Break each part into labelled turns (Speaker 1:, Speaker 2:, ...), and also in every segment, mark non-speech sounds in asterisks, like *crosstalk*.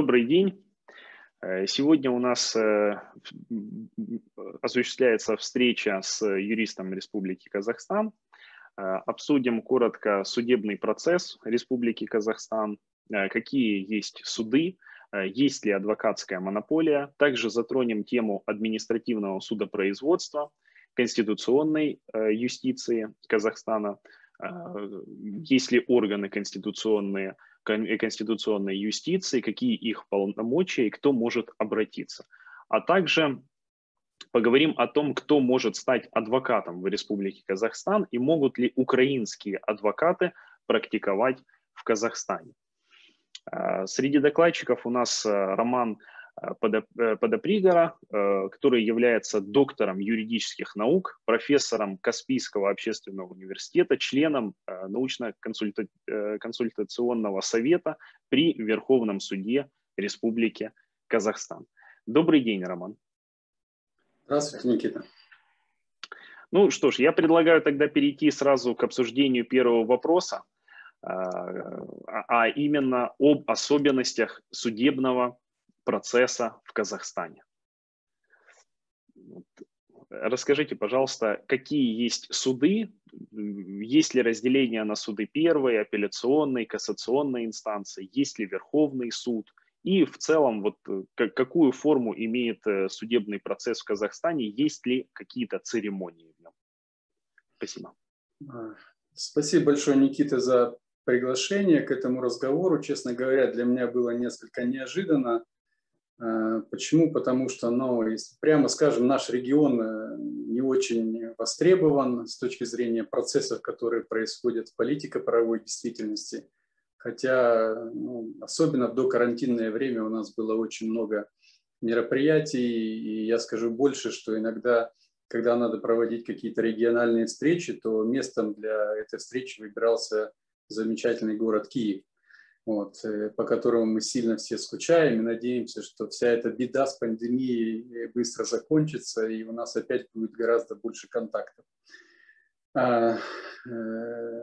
Speaker 1: Добрый день. Э, сегодня у нас э, осуществляется встреча с юристом Республики Казахстан. Э, обсудим коротко судебный процесс Республики Казахстан, какие есть суды, есть ли адвокатская монополия. Также затронем тему административного судопроизводства, конституционной юстиции Казахстана, есть ли органы конституционные – конституционной юстиции, какие их полномочия и кто может обратиться. А также поговорим о том, кто может стать адвокатом в Республике Казахстан и могут ли украинские адвокаты практиковать в Казахстане. А, среди докладчиков у нас а, Роман Э, Подопригора, э, который является доктором юридических наук, профессором Каспийского общественного университета, членом э, научно-консультационного совета при Верховном суде Республики Казахстан. Добрый день, Роман.
Speaker 2: Здравствуйте, Никита.
Speaker 1: Ну что ж, я предлагаю тогда перейти сразу к обсуждению первого вопроса, а именно об особенностях судебного процесса в Казахстане. Расскажите, пожалуйста, какие есть суды, есть ли разделение на суды первой, апелляционной, кассационной инстанции, есть ли Верховный суд, и в целом вот какую форму имеет э, судебный процесс в Казахстане, есть ли какие-то церемонии в нем? Спасибо.
Speaker 2: Спасибо большое, Никита, за приглашение к этому разговору. Честно говоря, для меня было несколько неожиданно Э, почему? Потому что, ну, если прямо скажем, наш регион э, не очень востребован с точки зрения процессов, которые происходят в политико-правовой действительности. Хотя, ну, особенно в докарантинное время у нас было очень много мероприятий, и я скажу больше, что иногда, когда надо проводить какие-то региональные встречи, то местом для этой встречи выбирался замечательный город Киев вот, э, по которому мы сильно все скучаем и надеемся, что вся эта беда с пандемией быстро закончится и у нас опять будет гораздо больше контактов. А, э,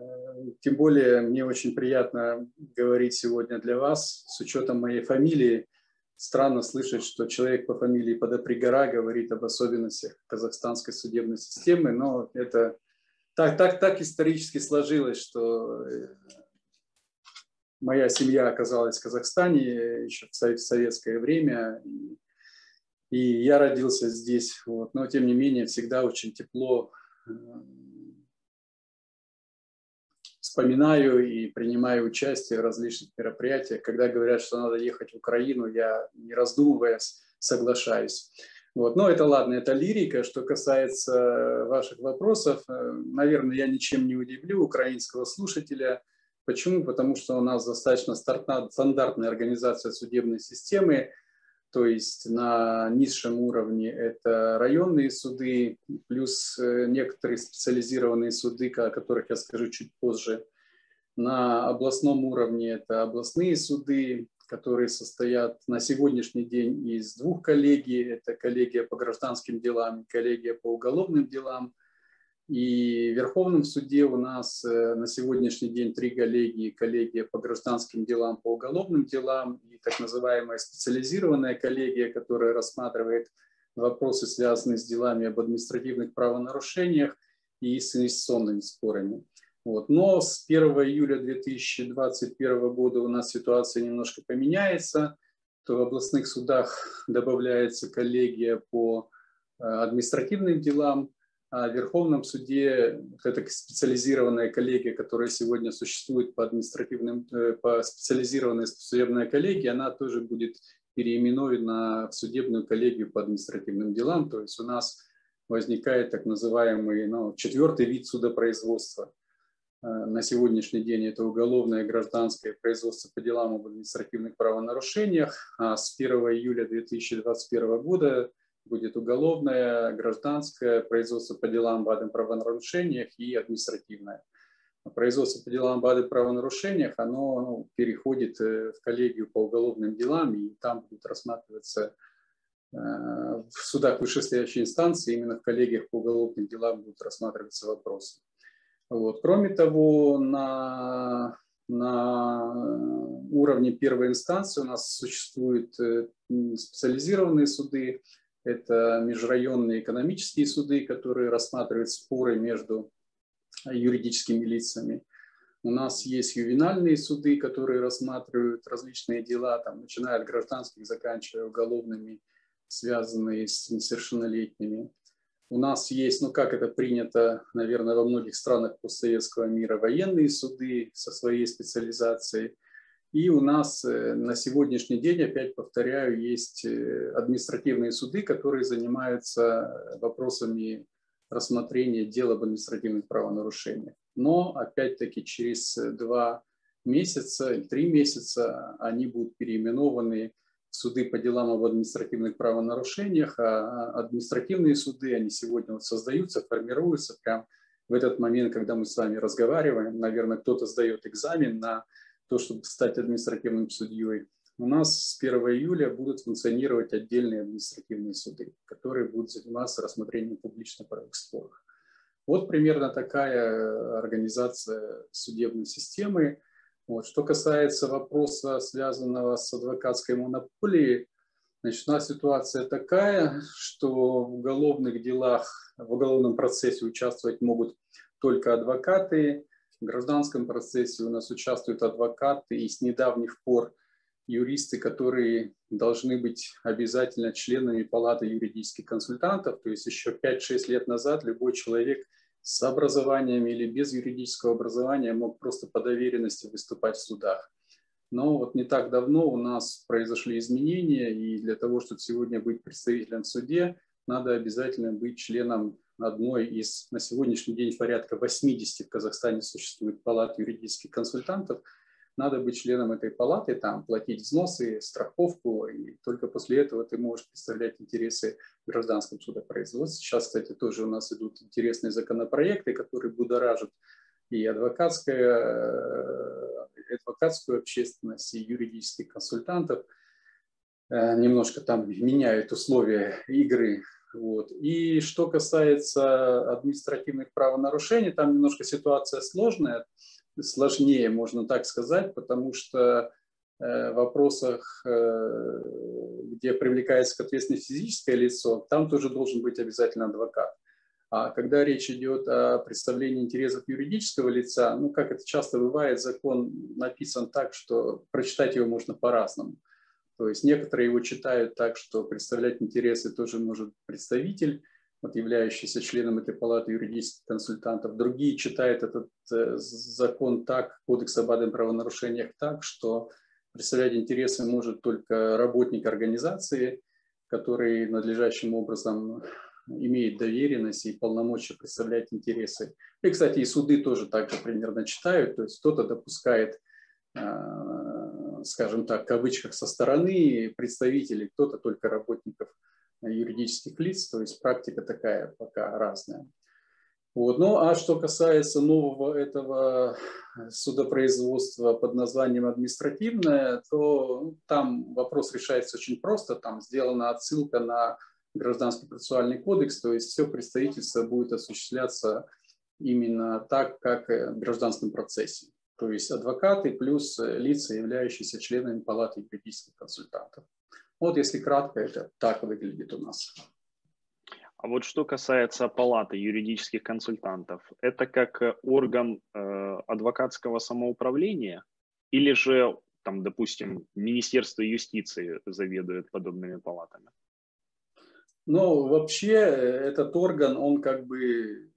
Speaker 2: тем более мне очень приятно говорить сегодня для вас с учетом моей фамилии. Странно слышать, что человек по фамилии Подопригора говорит об особенностях казахстанской судебной системы, но это так, так, так исторически сложилось, что э, моя семья оказалась в Казахстане еще в советское время, и, и я родился здесь. Вот. Но, тем не менее, всегда очень тепло э, вспоминаю и принимаю участие в различных мероприятиях. Когда говорят, что надо ехать в Украину, я, не раздумывая, соглашаюсь. Вот. Но это ладно, это лирика. Что касается ваших вопросов, э, наверное, я ничем не удивлю украинского слушателя – Почему? Потому что у нас достаточно стандартная организация судебной системы, то есть на низшем уровне это районные суды, плюс э, некоторые специализированные суды, о которых я скажу чуть позже. На областном уровне это областные суды, которые состоят на сегодняшний день из двух коллегий. Это коллегия по гражданским делам коллегия по уголовным делам – и в Верховном суде у нас э, на сегодняшний день три коллегии. Коллегия по гражданским делам, по уголовным делам и так называемая специализированная коллегия, которая рассматривает вопросы, связанные с делами об административных правонарушениях и с инвестиционными спорами. Вот. Но с 1 июля 2021 года у нас ситуация немножко поменяется, то в областных судах добавляется коллегия по э, административным делам, в Верховном суде это специализированная коллегия, которая сегодня существует по административным, э, по специализированной судебной коллегии, она тоже будет переименована в судебную коллегию по административным делам. То есть у нас возникает так называемый ну, четвертый вид судопроизводства. Э, на сегодняшний день это уголовное и гражданское производство по делам об административных правонарушениях. А с 1 июля 2021 года будет уголовное, гражданское, производство по делам об правонарушениях и административное. Производство по делам об правонарушениях, оно ну, переходит э, в коллегию по уголовным делам, и там будут рассматриваться э, в судах вышестоящей инстанции, именно в коллегиях по уголовным делам будут рассматриваться вопросы. Вот. Кроме того, на, на уровне первой инстанции у нас существуют специализированные суды, это межрайонные экономические суды, которые рассматривают споры между юридическими лицами. У нас есть ювенальные суды, которые рассматривают различные дела, там, начиная от гражданских, заканчивая уголовными, связанные с несовершеннолетними. У нас есть, ну как это принято, наверное, во многих странах постсоветского мира, военные суды со своей специализацией. И у нас э, на сегодняшний день, опять повторяю, есть э, административные суды, которые занимаются вопросами рассмотрения дел об административных правонарушениях. Но, опять-таки, через два месяца или три месяца они будут переименованы суды по делам об административных правонарушениях, а административные суды, они сегодня вот создаются, формируются прямо в этот момент, когда мы с вами разговариваем. Наверное, кто-то сдает экзамен на то, чтобы стать административным судьей, у нас с 1 июля будут функционировать отдельные административные суды, которые будут заниматься рассмотрением публично-правовых споров. Вот примерно такая организация судебной системы. Вот. Что касается вопроса, связанного с адвокатской монополией, значит, у нас ситуация такая, что в уголовных делах, в уголовном процессе участвовать могут только адвокаты, в гражданском процессе у нас участвуют адвокаты и с недавних пор юристы, которые должны быть обязательно членами палаты юридических консультантов. То есть еще 5-6 лет назад любой человек с образованием или без юридического образования мог просто по доверенности выступать в судах. Но вот не так давно у нас произошли изменения, и для того, чтобы сегодня быть представителем в суде, надо обязательно быть членом одной из, на сегодняшний день порядка 80 в Казахстане существует палат юридических консультантов, надо быть членом этой палаты, там платить взносы, страховку, и только после этого ты можешь представлять интересы в гражданском судопроизводстве. Сейчас, кстати, тоже у нас идут интересные законопроекты, которые будоражат и адвокатская, э, адвокатскую общественность, и юридических консультантов. Э, немножко там меняют условия игры вот. И что касается административных правонарушений, там немножко ситуация сложная, сложнее, можно так сказать, потому что э, в вопросах, э, где привлекается к ответственности физическое лицо, там тоже должен быть обязательно адвокат. А когда речь идет о представлении интересов юридического лица, ну, как это часто бывает, закон написан так, что прочитать его можно по-разному. То есть некоторые его читают так, что представлять интересы тоже может представитель, вот являющийся членом этой палаты юридических консультантов. Другие читают этот э, закон так, кодекс об адом правонарушениях так, что представлять интересы может только работник организации, который надлежащим образом имеет доверенность и полномочия представлять интересы. И, кстати, и суды тоже также примерно читают, то есть кто-то допускает э, скажем так, в кавычках со стороны представителей, кто-то только работников юридических лиц, то есть практика такая пока разная. Вот. Ну а что касается нового этого судопроизводства под названием административное, то ну, там вопрос решается очень просто, там сделана отсылка на Гражданский процессуальный кодекс, то есть все представительство будет осуществляться именно так, как в гражданском процессе то есть адвокаты плюс э, лица, являющиеся членами палаты юридических консультантов. Вот если кратко, это так выглядит у нас.
Speaker 1: А вот что касается палаты юридических консультантов, это как э, орган э, адвокатского самоуправления или же, там, допустим, Министерство юстиции заведует подобными палатами?
Speaker 2: Ну, вообще этот орган, он как бы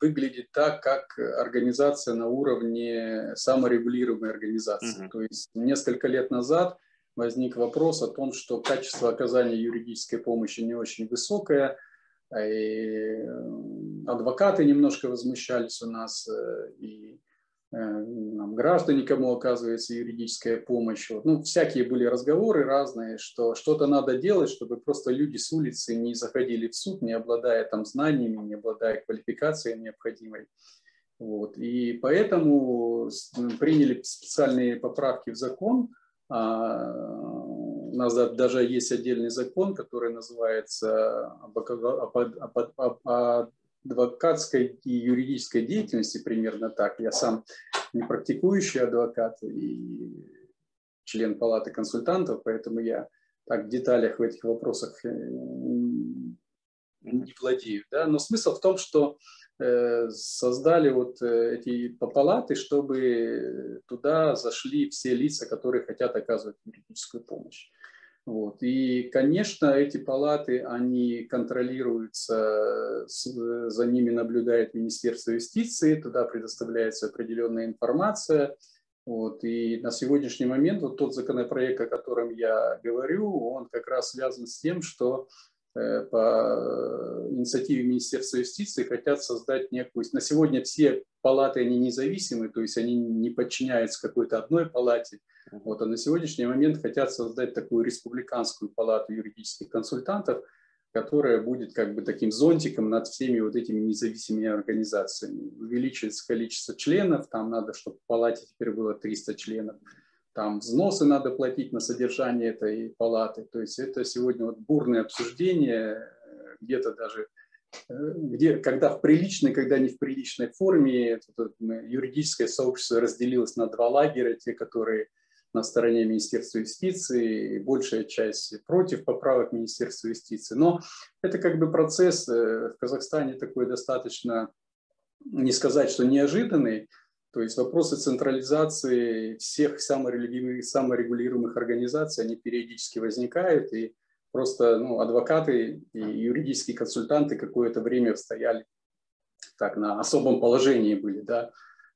Speaker 2: выглядит так, как организация на уровне саморегулируемой организации. Mm-hmm. То есть несколько лет назад возник вопрос о том, что качество оказания юридической помощи не очень высокое, и адвокаты немножко возмущались у нас, э, и Э, нам, граждане, кому оказывается юридическая помощь. Вот. Ну, всякие были разговоры разные, что что-то надо делать, чтобы просто люди с улицы не заходили в суд, не обладая там знаниями, не обладая квалификацией необходимой. Вот. И поэтому приняли специальные поправки в закон. А, у нас даже есть отдельный закон, который называется об, об, об, об, адвокатской и юридической деятельности, примерно так. Я сам не практикующий адвокат и член палаты консультантов, поэтому я так в деталях в этих вопросах э, не владею. Да? Но смысл в том, что э, создали вот э, эти палаты, чтобы туда зашли все лица, которые хотят оказывать юридическую помощь. Вот. И, конечно, эти палаты, они контролируются, за ними наблюдает Министерство юстиции, туда предоставляется определенная информация. Вот. И на сегодняшний момент вот тот законопроект, о котором я говорю, он как раз связан с тем, что Э, по инициативе Министерства юстиции хотят создать некую... На сегодня все палаты, они независимы, то есть они не подчиняются какой-то одной палате. Вот, а на сегодняшний момент хотят создать такую республиканскую палату юридических консультантов, которая будет как бы таким зонтиком над всеми вот этими независимыми организациями. Увеличивается количество членов, там надо, чтобы в палате теперь было 300 членов там взносы надо платить на содержание этой палаты. То есть это сегодня вот бурное обсуждение, э, где-то даже э, где, когда в приличной, когда не в приличной форме, это, юридическое сообщество разделилось на два лагеря, те, которые на стороне Министерства юстиции, большая часть против поправок Министерства юстиции. Но это как бы процесс э, в Казахстане такой достаточно, не сказать, что неожиданный, то есть вопросы централизации всех саморегулируемых организаций, они периодически возникают, и просто ну, адвокаты и юридические консультанты какое-то время стояли так на особом положении были, да,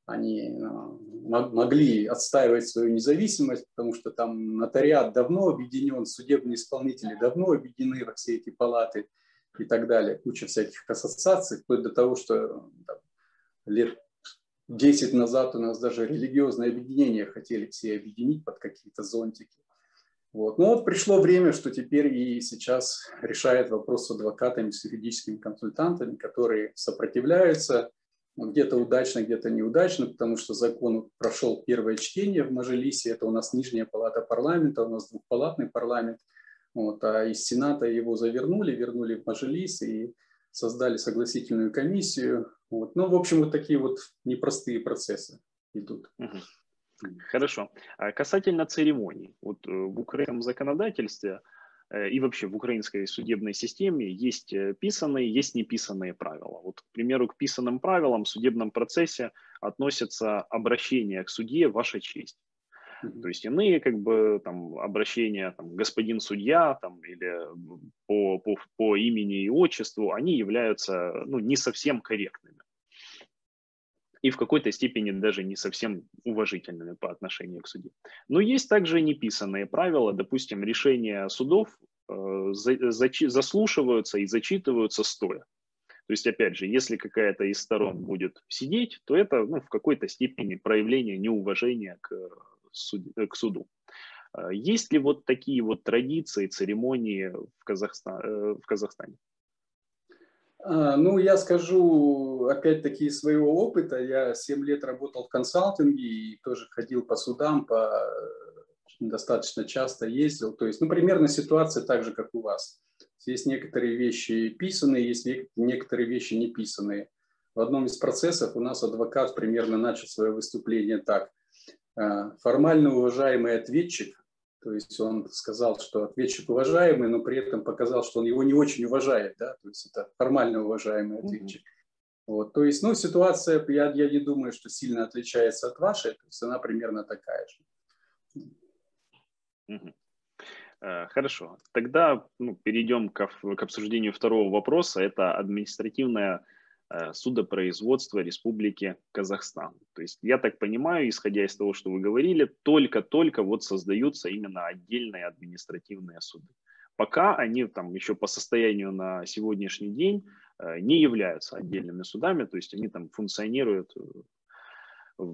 Speaker 2: они ну, могли отстаивать свою независимость, потому что там нотариат давно объединен, судебные исполнители давно объединены во все эти палаты и так далее, куча всяких ассоциаций, вплоть до того, что там, лет 10 назад у нас даже религиозные объединения хотели все объединить под какие-то зонтики. Вот. Но вот пришло время, что теперь и сейчас решает вопрос с адвокатами, с юридическими консультантами, которые сопротивляются, где-то удачно, где-то неудачно, потому что закон прошел первое чтение в Мажилисе, это у нас нижняя палата парламента, у нас двухпалатный парламент, вот, а из Сената его завернули, вернули в Мажилис и создали согласительную комиссию, вот. Ну, в общем, вот такие вот непростые процессы идут.
Speaker 1: Хорошо. А касательно церемоний. Вот э, в украинском законодательстве э, и вообще в украинской судебной системе есть э, писанные, есть неписанные правила. Вот, к примеру, к писанным правилам в судебном процессе относятся обращение к судье «Ваша честь». То есть иные как бы там обращения там, господин судья там, или по, по, по имени и отчеству, они являются ну, не совсем корректными. И в какой-то степени даже не совсем уважительными по отношению к суде. Но есть также неписанные правила, допустим, решения судов э, за, за, заслушиваются и зачитываются стоя. То есть, опять же, если какая-то из сторон будет сидеть, то это ну, в какой-то степени проявление неуважения к э, к суду. А, есть ли вот такие вот традиции, церемонии в, Казахстан, э, в Казахстане?
Speaker 2: А, ну, я скажу, опять-таки, из своего опыта. Я 7 лет работал в консалтинге и тоже ходил по судам, по достаточно часто ездил. То есть, ну, примерно ситуация так же, как у вас. Есть некоторые вещи писанные, есть некоторые вещи не писанные. В одном из процессов у нас адвокат примерно начал свое выступление так. Э, формально уважаемый ответчик, то есть он сказал, что ответчик уважаемый, но при этом показал, что он его не очень уважает, да, то есть это формально уважаемый ответчик. Mm-hmm. Вот, то есть, ну, ситуация, я, я не думаю, что сильно отличается от вашей, то есть она примерно такая же.
Speaker 1: Mm-hmm. Хорошо. Тогда ну, перейдем к, к обсуждению второго вопроса. Это административная судопроизводства Республики Казахстан. То есть я так понимаю, исходя из того, что вы говорили, только-только вот создаются именно отдельные административные суды. Пока они там еще по состоянию на сегодняшний день э, не являются отдельными судами, то есть они там функционируют э,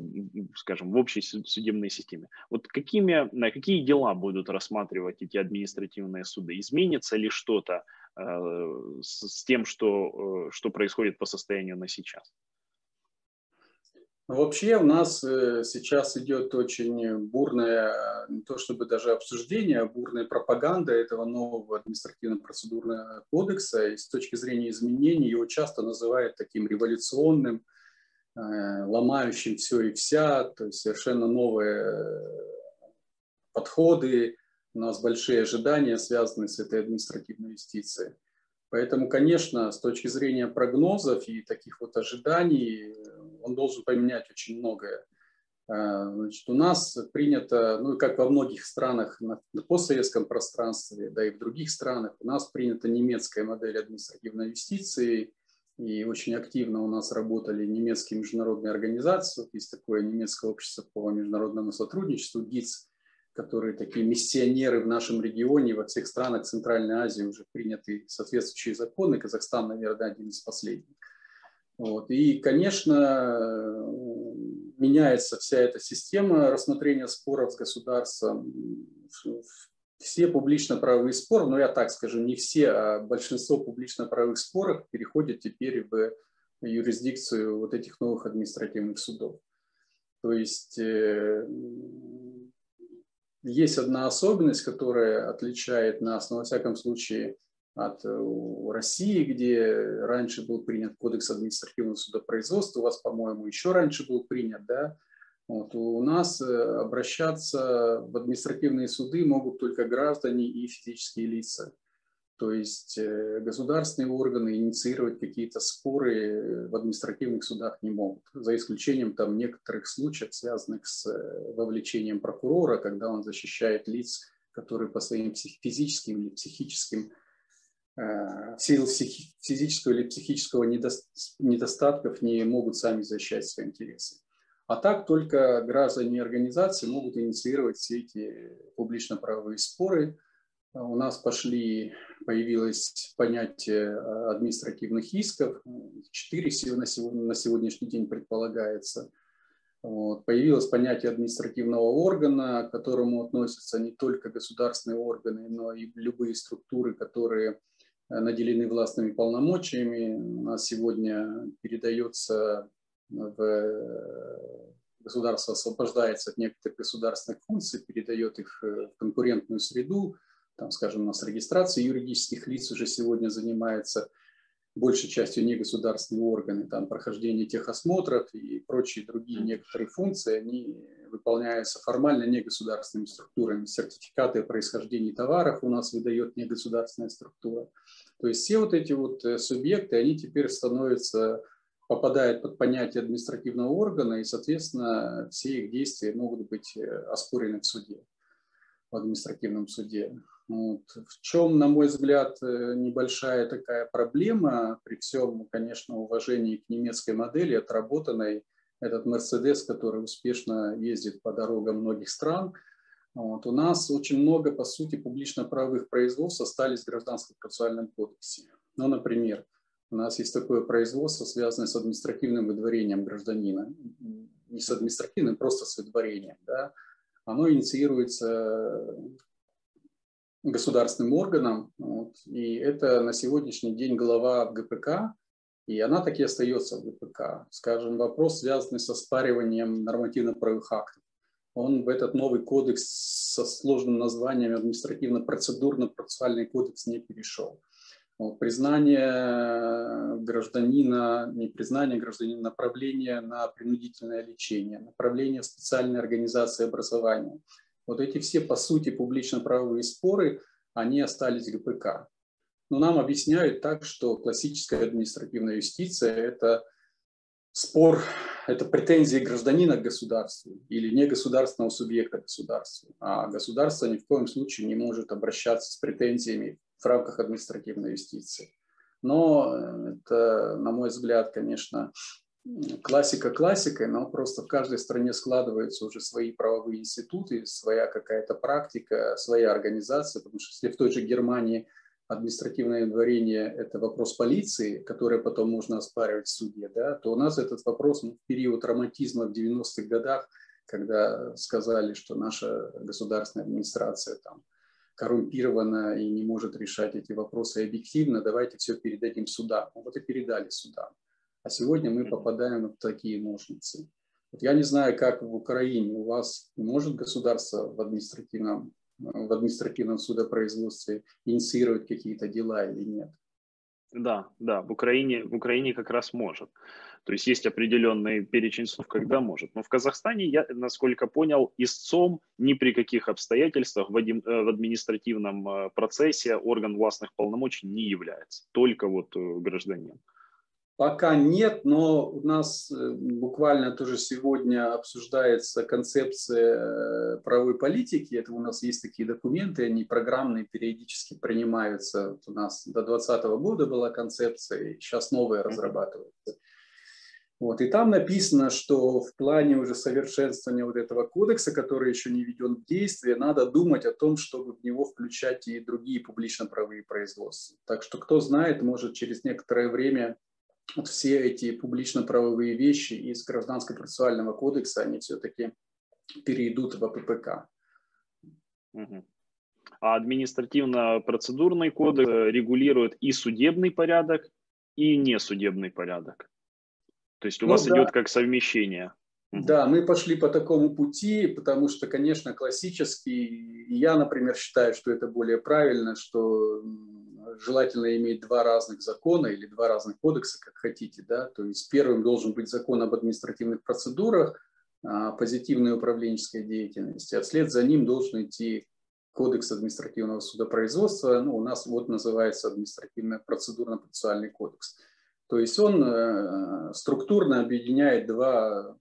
Speaker 1: скажем, в общей судебной системе. Вот какими, на какие дела будут рассматривать эти административные суды? Изменится ли что-то Э, с тем, что, э, что происходит по состоянию на сейчас?
Speaker 2: Вообще у нас э, сейчас идет очень бурное, не то чтобы даже обсуждение, а бурная пропаганда этого нового административно-процедурного кодекса. И с точки зрения изменений его часто называют таким революционным. ломающим все и вся, то есть совершенно новые подходы, у нас большие ожидания, связанные с этой административной юстицией. Поэтому, конечно, с точки зрения прогнозов и таких вот ожиданий, он должен поменять очень многое. А, значит, у нас принято, ну как во многих странах на постсоветском пространстве, да и в других странах, у нас принята немецкая модель административной юстиции, и очень активно у нас работали немецкие международные организации. есть такое немецкое общество по международному сотрудничеству, ГИЦ, которые такие миссионеры в нашем регионе, во всех странах Центральной Азии уже приняты соответствующие законы. Казахстан, наверное, один из последних. Вот. И, конечно, меняется вся эта система рассмотрения споров с государством. Все публично-правовые споры, ну я так скажу, не все, а большинство публично-правовых споров переходят теперь в юрисдикцию вот этих новых административных судов. То есть э, есть одна особенность, которая отличает нас, но во всяком случае, от э, России, где раньше был принят кодекс административного судопроизводства, у вас, по-моему, еще раньше был принят, да, вот, у нас э, обращаться в административные суды могут только граждане и физические лица. То есть э, государственные органы инициировать какие-то споры в административных судах не могут, за исключением там некоторых случаев, связанных с вовлечением прокурора, когда он защищает лиц, которые по своим физическим или психическим в силу физического или психического недостатков не могут сами защищать свои интересы. А так только граждане и организации могут инициировать все эти публично-правовые споры. У нас пошли, появилось понятие административных исков, четыре на, сегодня, на сегодняшний день предполагается. Вот. Появилось понятие административного органа, к которому относятся не только государственные органы, но и любые структуры, которые Э, наделены властными полномочиями. У нас сегодня передается в э, государство освобождается от некоторых государственных функций, передает их э, в конкурентную среду. Там, скажем, у нас регистрация юридических лиц уже сегодня занимается большей частью негосударственные органы, там прохождение техосмотров и прочие другие некоторые функции, они выполняются формально негосударственными структурами. Сертификаты о происхождении товаров у нас выдает негосударственная структура. То есть все вот эти вот э, субъекты, они теперь становятся, попадают под понятие административного органа, и, соответственно, все их действия могут быть э, оспорены в суде, в административном суде. Вот. В чем, на мой взгляд, э, небольшая такая проблема, при всем, конечно, уважении к немецкой модели, отработанной, этот Мерседес, который успешно ездит по дорогам многих стран, вот. У нас очень много, по сути, публично-правовых производств остались в Гражданском процессуальном кодексе. Ну, например, у нас есть такое производство, связанное с административным выдворением гражданина. Не с административным, просто с выдворением. Да? Оно инициируется государственным органом, вот, и это на сегодняшний день глава ГПК, и она таки остается в ГПК. Скажем, вопрос, связанный со спариванием нормативно-правовых актов он в этот новый кодекс со сложным названием административно-процедурно-процессуальный кодекс не перешел. Вот, признание гражданина, не признание гражданина, направление на принудительное лечение, направление в специальной организации образования. Вот эти все, по сути, публично-правовые споры, они остались ГПК. Но нам объясняют так, что классическая административная юстиция – это спор – это претензии гражданина к государству или не государственного субъекта к государству. А государство ни в коем случае не может обращаться с претензиями в рамках административной юстиции. Но это, на мой взгляд, конечно, классика классикой, но просто в каждой стране складываются уже свои правовые институты, своя какая-то практика, своя организация, потому что если в той же Германии – административное дворение – это вопрос полиции, который потом можно оспаривать в суде, да, то у нас этот вопрос ну, в период романтизма в 90-х годах, когда сказали, что наша государственная администрация там коррумпирована и не может решать эти вопросы объективно, давайте все передадим судам. Ну, вот и передали судам. А сегодня мы попадаем в такие ножницы. Вот я не знаю, как в Украине у вас может государство в административном в административном судопроизводстве инициировать какие-то дела или нет.
Speaker 1: Да, да, в Украине, в Украине как раз может. То есть есть определенный перечень слов, когда может. Но в Казахстане, я, насколько понял, истцом ни при каких обстоятельствах в, один, э, в административном э, процессе орган властных полномочий не является. Только вот э, гражданин.
Speaker 2: Пока нет, но у нас буквально тоже сегодня обсуждается концепция правовой политики. Это у нас есть такие документы, они программные, периодически принимаются. Вот у нас до 2020 года была концепция, сейчас новая разрабатывается. Вот. И там написано, что в плане уже совершенствования вот этого кодекса, который еще не введен в действие, надо думать о том, чтобы в него включать и другие публично-правовые производства. Так что, кто знает, может через некоторое время вот все эти публично-правовые вещи из Гражданско-процессуального кодекса, они все-таки перейдут в АППК.
Speaker 1: А административно-процедурный кодекс регулирует и судебный порядок, и несудебный порядок. То есть у ну, вас да. идет как совмещение.
Speaker 2: Да, мы пошли по такому пути, потому что, конечно, классический, я, например, считаю, что это более правильно, что желательно иметь два разных закона или два разных кодекса, как хотите, да, то есть первым должен быть закон об административных процедурах, а, позитивной управленческой деятельности, а вслед за ним должен идти кодекс административного судопроизводства, ну, у нас вот называется административно процедурно-процессуальный кодекс. То есть он э, структурно объединяет два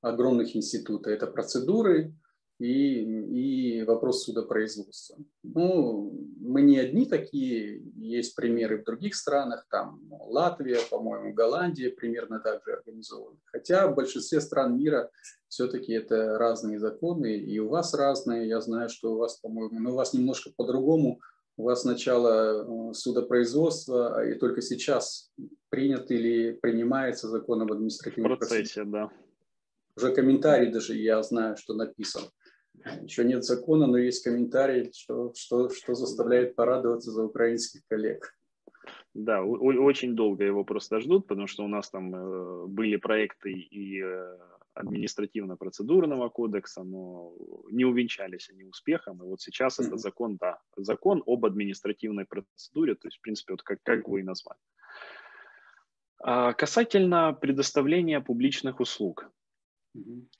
Speaker 2: огромных института. Это процедуры и, и вопрос судопроизводства. Ну, мы не одни такие, есть примеры в других странах, там Латвия, по-моему, Голландия примерно так же организованы. Хотя в большинстве стран мира все-таки это разные законы, и у вас разные, я знаю, что у вас, по-моему, но у вас немножко по-другому, у вас сначала э, судопроизводство, а и только сейчас принят или принимается закон об административном
Speaker 1: процессе, да.
Speaker 2: Уже комментарий даже я знаю, что написан. Еще нет закона, но есть комментарий, что, что, что заставляет порадоваться за украинских коллег.
Speaker 1: Да, очень долго его просто ждут, потому что у нас там э, были проекты и э, административно-процедурного кодекса, но не увенчались они успехом. И вот сейчас mm-hmm. это закон, да, закон об административной процедуре, то есть, в принципе, вот как, как вы и назвали. А, касательно предоставления публичных услуг,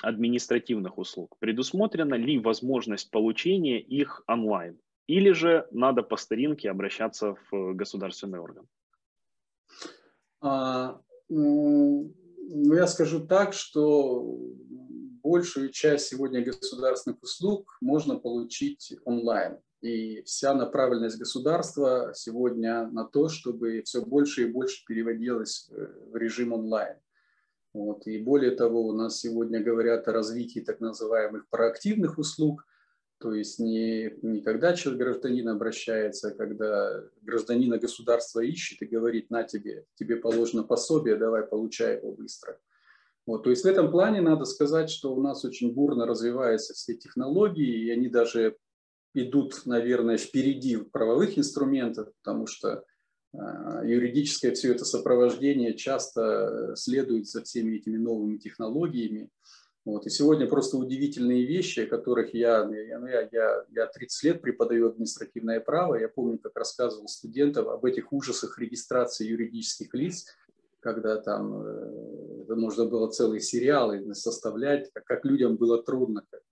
Speaker 1: административных услуг, предусмотрена ли возможность получения их онлайн? Или же надо по старинке обращаться в государственный орган?
Speaker 2: А, ну, я скажу так, что большую часть сегодня государственных услуг можно получить онлайн. И вся направленность государства сегодня на то, чтобы все больше и больше переводилось в режим онлайн. Вот. И более того, у нас сегодня говорят о развитии так называемых проактивных услуг, то есть не, не когда человек, гражданин обращается, а когда гражданина государство ищет и говорит, на тебе, тебе положено пособие, давай получай его быстро. Вот, то есть в этом плане надо сказать, что у нас очень бурно развиваются все технологии, и они даже идут, наверное, впереди правовых инструментов, потому что юридическое все это сопровождение часто следует за всеми этими новыми технологиями. Вот. И сегодня просто удивительные вещи, которых я, я, я, я 30 лет преподаю административное право. Я помню, как рассказывал студентам об этих ужасах регистрации юридических лиц, когда там э, нужно было целые сериалы составлять, как людям было трудно, как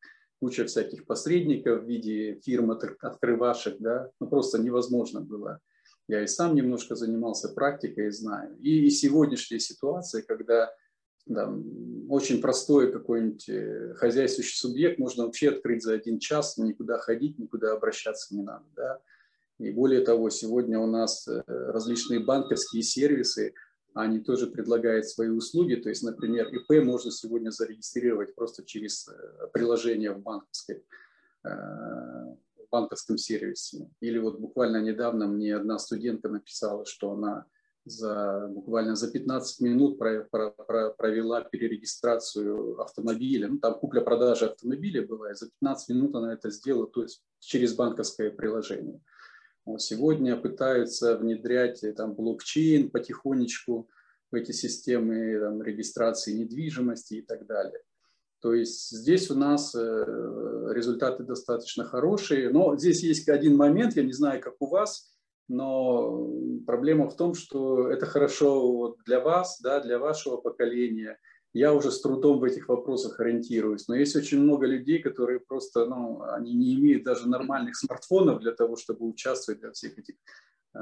Speaker 2: куча всяких посредников в виде фирм открывашек, да, ну просто невозможно было. Я и сам немножко занимался практикой и знаю. И, и сегодняшняя ситуация, когда да, очень простой какой-нибудь э, хозяйствующий субъект можно вообще открыть за один час, никуда ходить, никуда обращаться не надо. Да? И более того, сегодня у нас э, различные банковские сервисы, они тоже предлагают свои услуги. То есть, например, ИП можно сегодня зарегистрировать просто через э, приложение в банковской банковском сервисе. Или вот буквально недавно мне одна студентка написала, что она за, буквально за 15 минут провела перерегистрацию автомобиля. Ну, там купля-продажа автомобиля была, и за 15 минут она это сделала, то есть через банковское приложение. Сегодня пытаются внедрять э, там, блокчейн потихонечку в эти системы там, регистрации недвижимости и так далее. То есть здесь у нас э, результаты достаточно хорошие, но здесь есть один момент, я не знаю, как у вас, но проблема в том, что это хорошо для вас, да, для вашего поколения. Я уже с трудом в этих вопросах ориентируюсь, но есть очень много людей, которые просто, ну, они не имеют даже нормальных смартфонов для того, чтобы участвовать во всех этих э,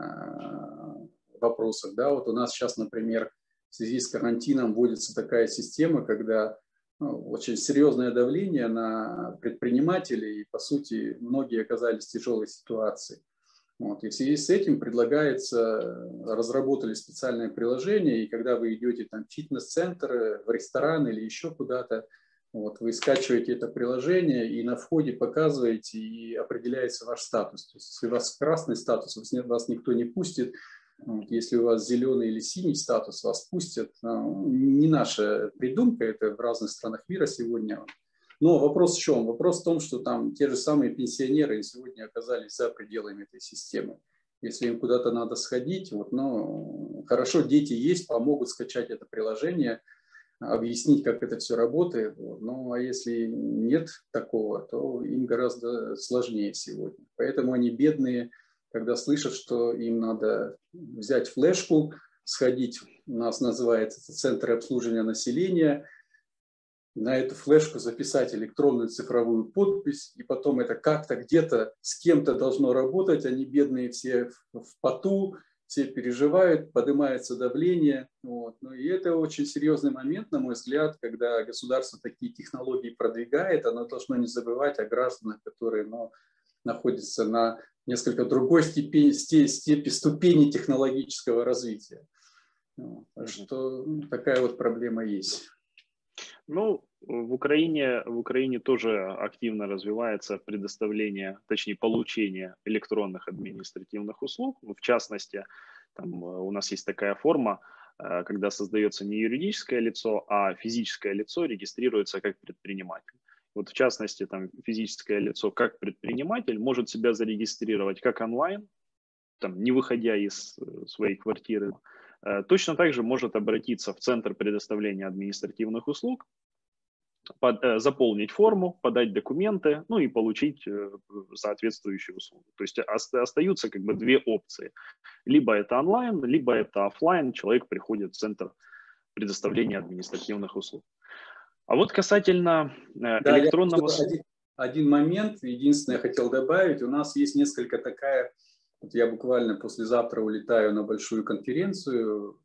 Speaker 2: вопросах. Да, вот у нас сейчас, например, в связи с карантином вводится такая система, когда очень серьезное давление на предпринимателей, и, по сути, многие оказались в тяжелой ситуации. Вот. И в связи с этим предлагается, разработали специальное приложение, и когда вы идете там, в фитнес-центр, в ресторан или еще куда-то, вот, вы скачиваете это приложение и на входе показываете, и определяется ваш статус. То есть, если у вас красный статус, вас никто не пустит, если у вас зеленый или синий статус, вас пустят. Ну, не наша придумка, это в разных странах мира сегодня. Но вопрос в чем? Вопрос в том, что там те же самые пенсионеры сегодня оказались за пределами этой системы. Если им куда-то надо сходить, вот, ну, хорошо, дети есть, помогут скачать это приложение, объяснить, как это все работает. Вот. Ну, а если нет такого, то им гораздо сложнее сегодня. Поэтому они бедные, когда слышат, что им надо взять флешку, сходить, у нас называется это центр обслуживания населения, на эту флешку записать электронную цифровую подпись, и потом это как-то где-то с кем-то должно работать, они бедные все в поту, все переживают, поднимается давление. Вот. Ну, и это очень серьезный момент, на мой взгляд, когда государство такие технологии продвигает, оно должно не забывать о гражданах, которые ну, находятся на несколько другой степени, степени, ступени технологического развития. Так что ну, такая вот проблема есть.
Speaker 1: Ну, в Украине, в Украине тоже активно развивается предоставление, точнее, получение электронных административных услуг. В частности, там э, у нас есть такая форма, э, когда создается не юридическое лицо, а физическое лицо регистрируется как предприниматель. Вот в частности, там физическое лицо как предприниматель может себя зарегистрировать как онлайн, там, не выходя из э, своей квартиры, Э, точно так же может обратиться в Центр предоставления административных услуг, под, э, заполнить форму, подать документы, ну и получить соответствующую услугу. То есть остаются как бы две опции. Либо это онлайн, либо это офлайн. Человек приходит в Центр предоставления административных услуг. А вот касательно да, электронного...
Speaker 2: Один, один момент, единственное, я хотел добавить. У нас есть несколько такая вот я буквально послезавтра улетаю на большую конференцию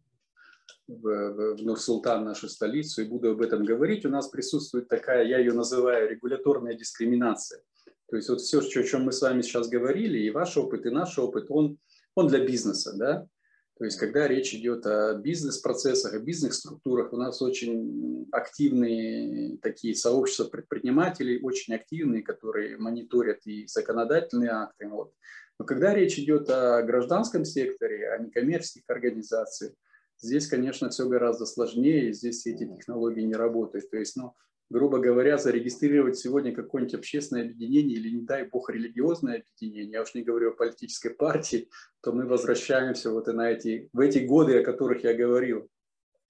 Speaker 2: в, в, в Нур-Султан, нашу столицу, и буду об этом говорить. У нас присутствует такая, я ее называю регуляторная дискриминация. То есть вот все, о чем мы с вами сейчас говорили, и ваш опыт, и наш опыт, он, он для бизнеса, да? То есть когда речь идет о бизнес-процессах, о бизнес-структурах, у нас очень активные такие сообщества предпринимателей, очень активные, которые мониторят и законодательные акты. Вот. Но когда речь идет о гражданском секторе, о некоммерческих организациях, здесь, конечно, все гораздо сложнее, здесь эти технологии не работают. То есть, ну, грубо говоря, зарегистрировать сегодня какое-нибудь общественное объединение или, не дай бог, религиозное объединение, я уж не говорю о политической партии, то мы возвращаемся вот и на эти, в эти годы, о которых я говорил,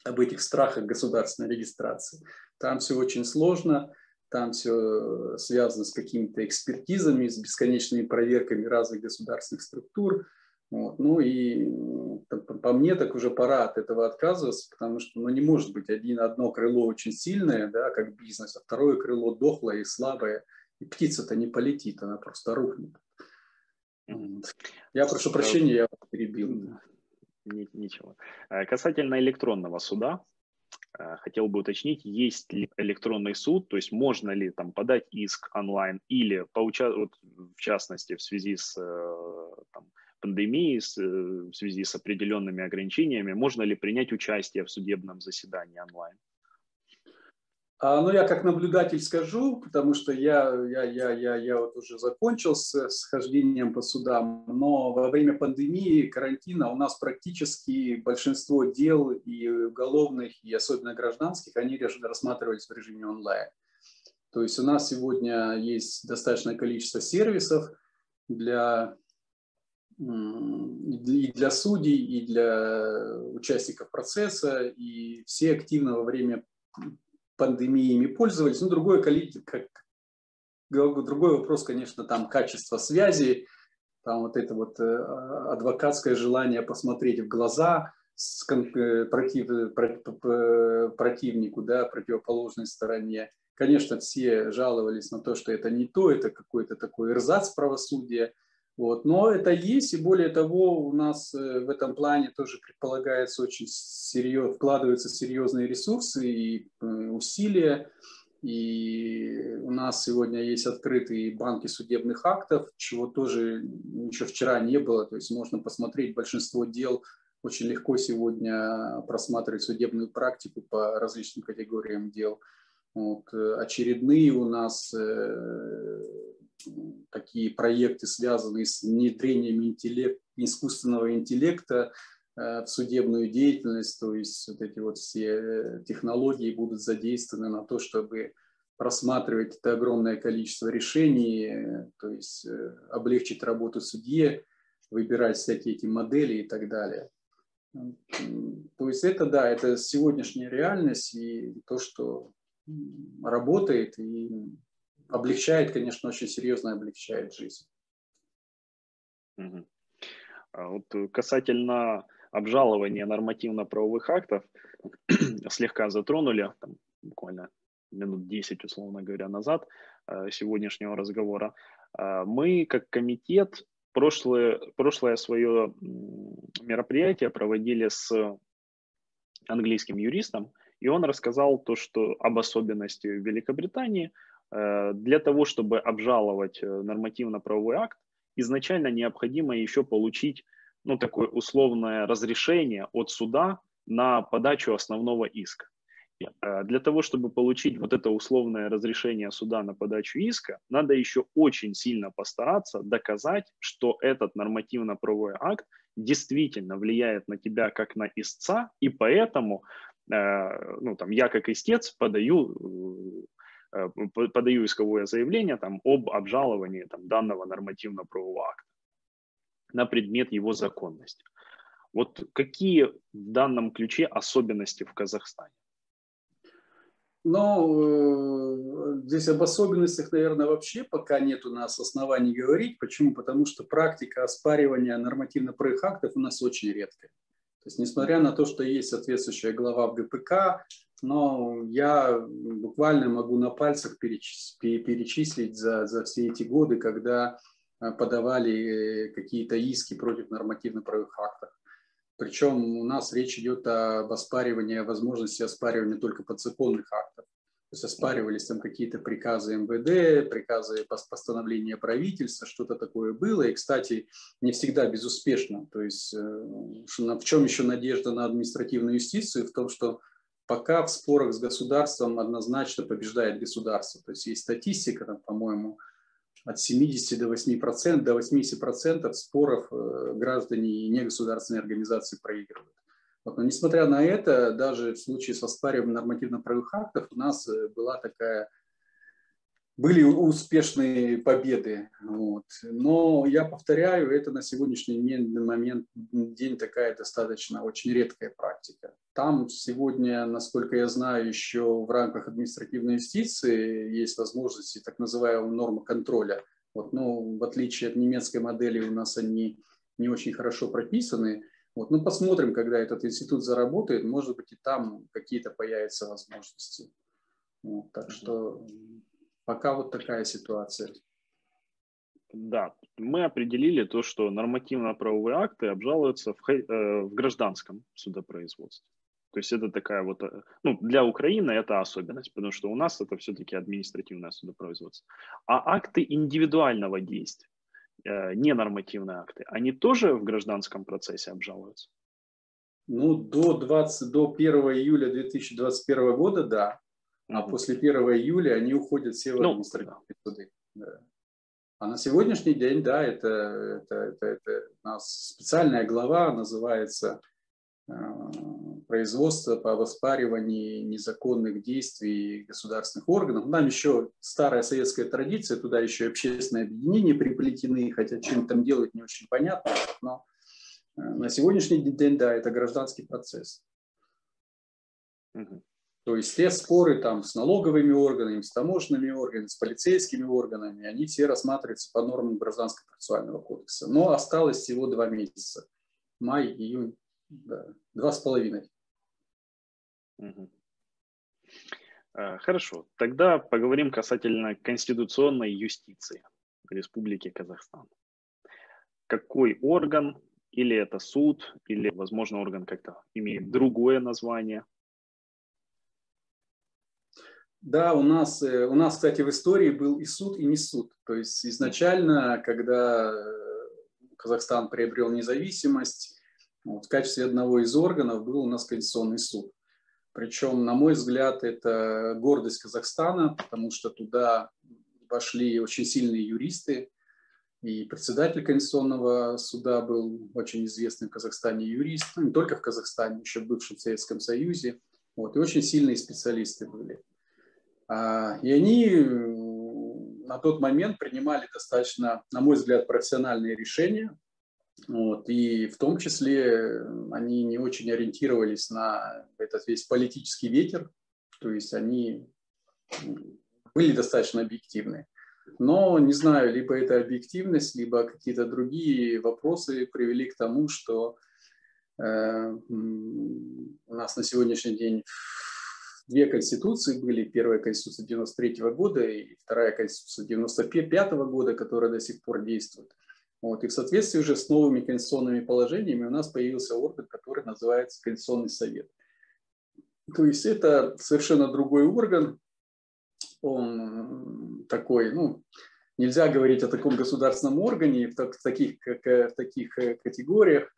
Speaker 2: об этих страхах государственной регистрации. Там все очень сложно, там все связано с какими-то экспертизами, с бесконечными проверками разных государственных структур. Вот. Ну и по мне так уже пора от этого отказываться, потому что ну, не может быть один, одно крыло очень сильное, да, как бизнес, а второе крыло дохлое и слабое, и птица-то не полетит, она просто рухнет. Я прошу прощения, я перебил.
Speaker 1: Ничего. Э, касательно электронного суда, Э, хотел бы уточнить, есть ли электронный суд, то есть можно ли там подать иск онлайн или поучаствовать, вот, в частности, в связи с э, там, пандемией, с, э, в связи с определенными ограничениями, можно ли принять участие в судебном заседании онлайн?
Speaker 2: А, ну, я как наблюдатель скажу, потому что я, я, я, я, я вот уже закончил с, с хождением по судам, но во время пандемии, карантина у нас практически большинство дел и уголовных, и особенно гражданских, они рассматривались в режиме онлайн. То есть у нас сегодня есть достаточное количество сервисов для и для судей, и для участников процесса, и все активно во время пандемиями пользовались. Ну, другое количество, как, другой вопрос, конечно, там качество связи, Там вот это вот э, адвокатское желание посмотреть в глаза э, против, противнику, да, противоположной стороне. Конечно, все жаловались на то, что это не то, это какой-то такой эрзац правосудия. Вот. Но это есть, и более того, у нас э, в этом плане тоже предполагается очень серьез, вкладываются серьезные ресурсы и э, усилия. И у нас сегодня есть открытые банки судебных актов, чего тоже еще вчера не было. То есть можно посмотреть большинство дел, очень легко сегодня просматривать судебную практику по различным категориям дел. Вот. Э, очередные у нас такие проекты, связанные с внедрением интеллект, искусственного интеллекта э, в судебную деятельность, то есть вот эти вот все технологии будут задействованы на то, чтобы просматривать это огромное количество решений, то есть э, облегчить работу судье, выбирать всякие эти модели и так далее. То есть это, да, это сегодняшняя реальность и то, что работает, и облегчает, конечно, очень серьезно облегчает жизнь.
Speaker 1: Угу. вот касательно обжалования нормативно-правовых актов, *clears throat* слегка затронули, там, буквально минут 10, условно говоря, назад э, сегодняшнего разговора. Э, мы, как комитет, прошлое, прошлое свое мероприятие проводили с английским юристом, и он рассказал то, что об особенности Великобритании – Э, для того, чтобы обжаловать э, нормативно-правовой акт, изначально необходимо еще получить ну, такое условное разрешение от суда на подачу основного иска. Э, для того, чтобы получить вот это условное разрешение суда на подачу иска, надо еще очень сильно постараться доказать, что этот нормативно-правовой акт действительно влияет на тебя как на истца, и поэтому ну, там, я как истец подаю Э, подаю исковое заявление там, об обжаловании там, данного нормативно-правового акта на предмет его законности. Вот какие в данном ключе особенности в Казахстане?
Speaker 2: Ну, здесь об особенностях, наверное, вообще пока нет у нас оснований говорить. Почему? Потому что практика оспаривания нормативно-правовых актов у нас очень редкая. То есть, несмотря на то, что есть соответствующая глава в ГПК, но я буквально могу на пальцах перечислить за, за все эти годы, когда э, подавали э, какие-то иски против нормативно-правовых актов. Причем у нас речь идет об оспаривании, о возможности оспаривания только подзаконных актов. То есть оспаривались там какие-то приказы МВД, приказы постановления правительства, что-то такое было. И, кстати, не всегда безуспешно. То есть э, в чем еще надежда на административную юстицию? В том, что пока в спорах с государством однозначно побеждает государство. То есть есть статистика, там, по-моему, от 70 до 8 процентов, до 80 процентов споров э, граждане и негосударственные организации проигрывают. Вот, но несмотря на это, даже в случае со оспариванием нормативно-правовых актов у нас э, была такая были успешные победы. Вот. Но я повторяю, это на сегодняшний момент день такая достаточно очень редкая практика. Там сегодня, насколько я знаю, еще в рамках административной юстиции есть возможности так называемого нормы контроля. Вот, но в отличие от немецкой модели у нас они не очень хорошо прописаны. Вот, ну, посмотрим, когда этот институт заработает, может быть, и там какие-то появятся возможности. Вот, так что Пока вот такая ситуация.
Speaker 1: Да, мы определили то, что нормативно-правовые акты обжалуются в, э, в гражданском судопроизводстве. То есть это такая вот, э, ну, для Украины это особенность, потому что у нас это все-таки административное судопроизводство. А акты индивидуального действия, э, не нормативные акты, они тоже в гражданском процессе обжалуются?
Speaker 2: Ну, до, 20, до 1 июля 2021 года, да а после 1 июля они уходят все в ну, административные ну, суды. Да. А на сегодняшний день, да, это, это, это, это у нас специальная глава называется э, производство по оспариванию незаконных действий государственных органов. Там еще старая советская традиция, туда еще общественные объединения приплетены, хотя чем там делать не очень понятно, но э, на сегодняшний день, да, это гражданский процесс.
Speaker 1: Угу.
Speaker 2: То есть те споры там с налоговыми органами, с таможенными органами, с полицейскими органами, они все рассматриваются по нормам Гражданского процессуального кодекса. Но осталось всего два месяца. Май, июнь, да, два с половиной.
Speaker 1: Э, хорошо, тогда поговорим касательно конституционной юстиции Республики Казахстан. Какой орган, или это суд, или, возможно, орган как-то имеет другое название?
Speaker 2: Да, у нас, э, у нас, кстати, в истории был и суд, и не суд. То есть изначально, когда э, Казахстан приобрел независимость, вот, в качестве одного из органов был у нас Конституционный суд. Причем, на мой взгляд, это гордость Казахстана, потому что туда вошли очень сильные юристы. И председатель Конституционного суда был очень известный в Казахстане юрист, ну, не только в Казахстане, еще в бывшем Советском Союзе. Вот, и очень сильные специалисты были. А, и они на тот момент принимали достаточно, на мой взгляд, профессиональные решения, вот, и в том числе они не очень ориентировались на этот весь политический ветер, то есть они были достаточно объективны. Но, не знаю, либо это объективность, либо какие-то другие вопросы привели к тому, что э, у нас на сегодняшний день две конституции были. Первая конституция 93 года и вторая конституция 95 года, которая до сих пор действует. Вот. И в соответствии уже с новыми конституционными положениями у нас появился орган, который называется Конституционный совет. То есть это совершенно другой орган, он такой, ну, нельзя говорить о таком государственном органе в, таких, в таких э, категориях,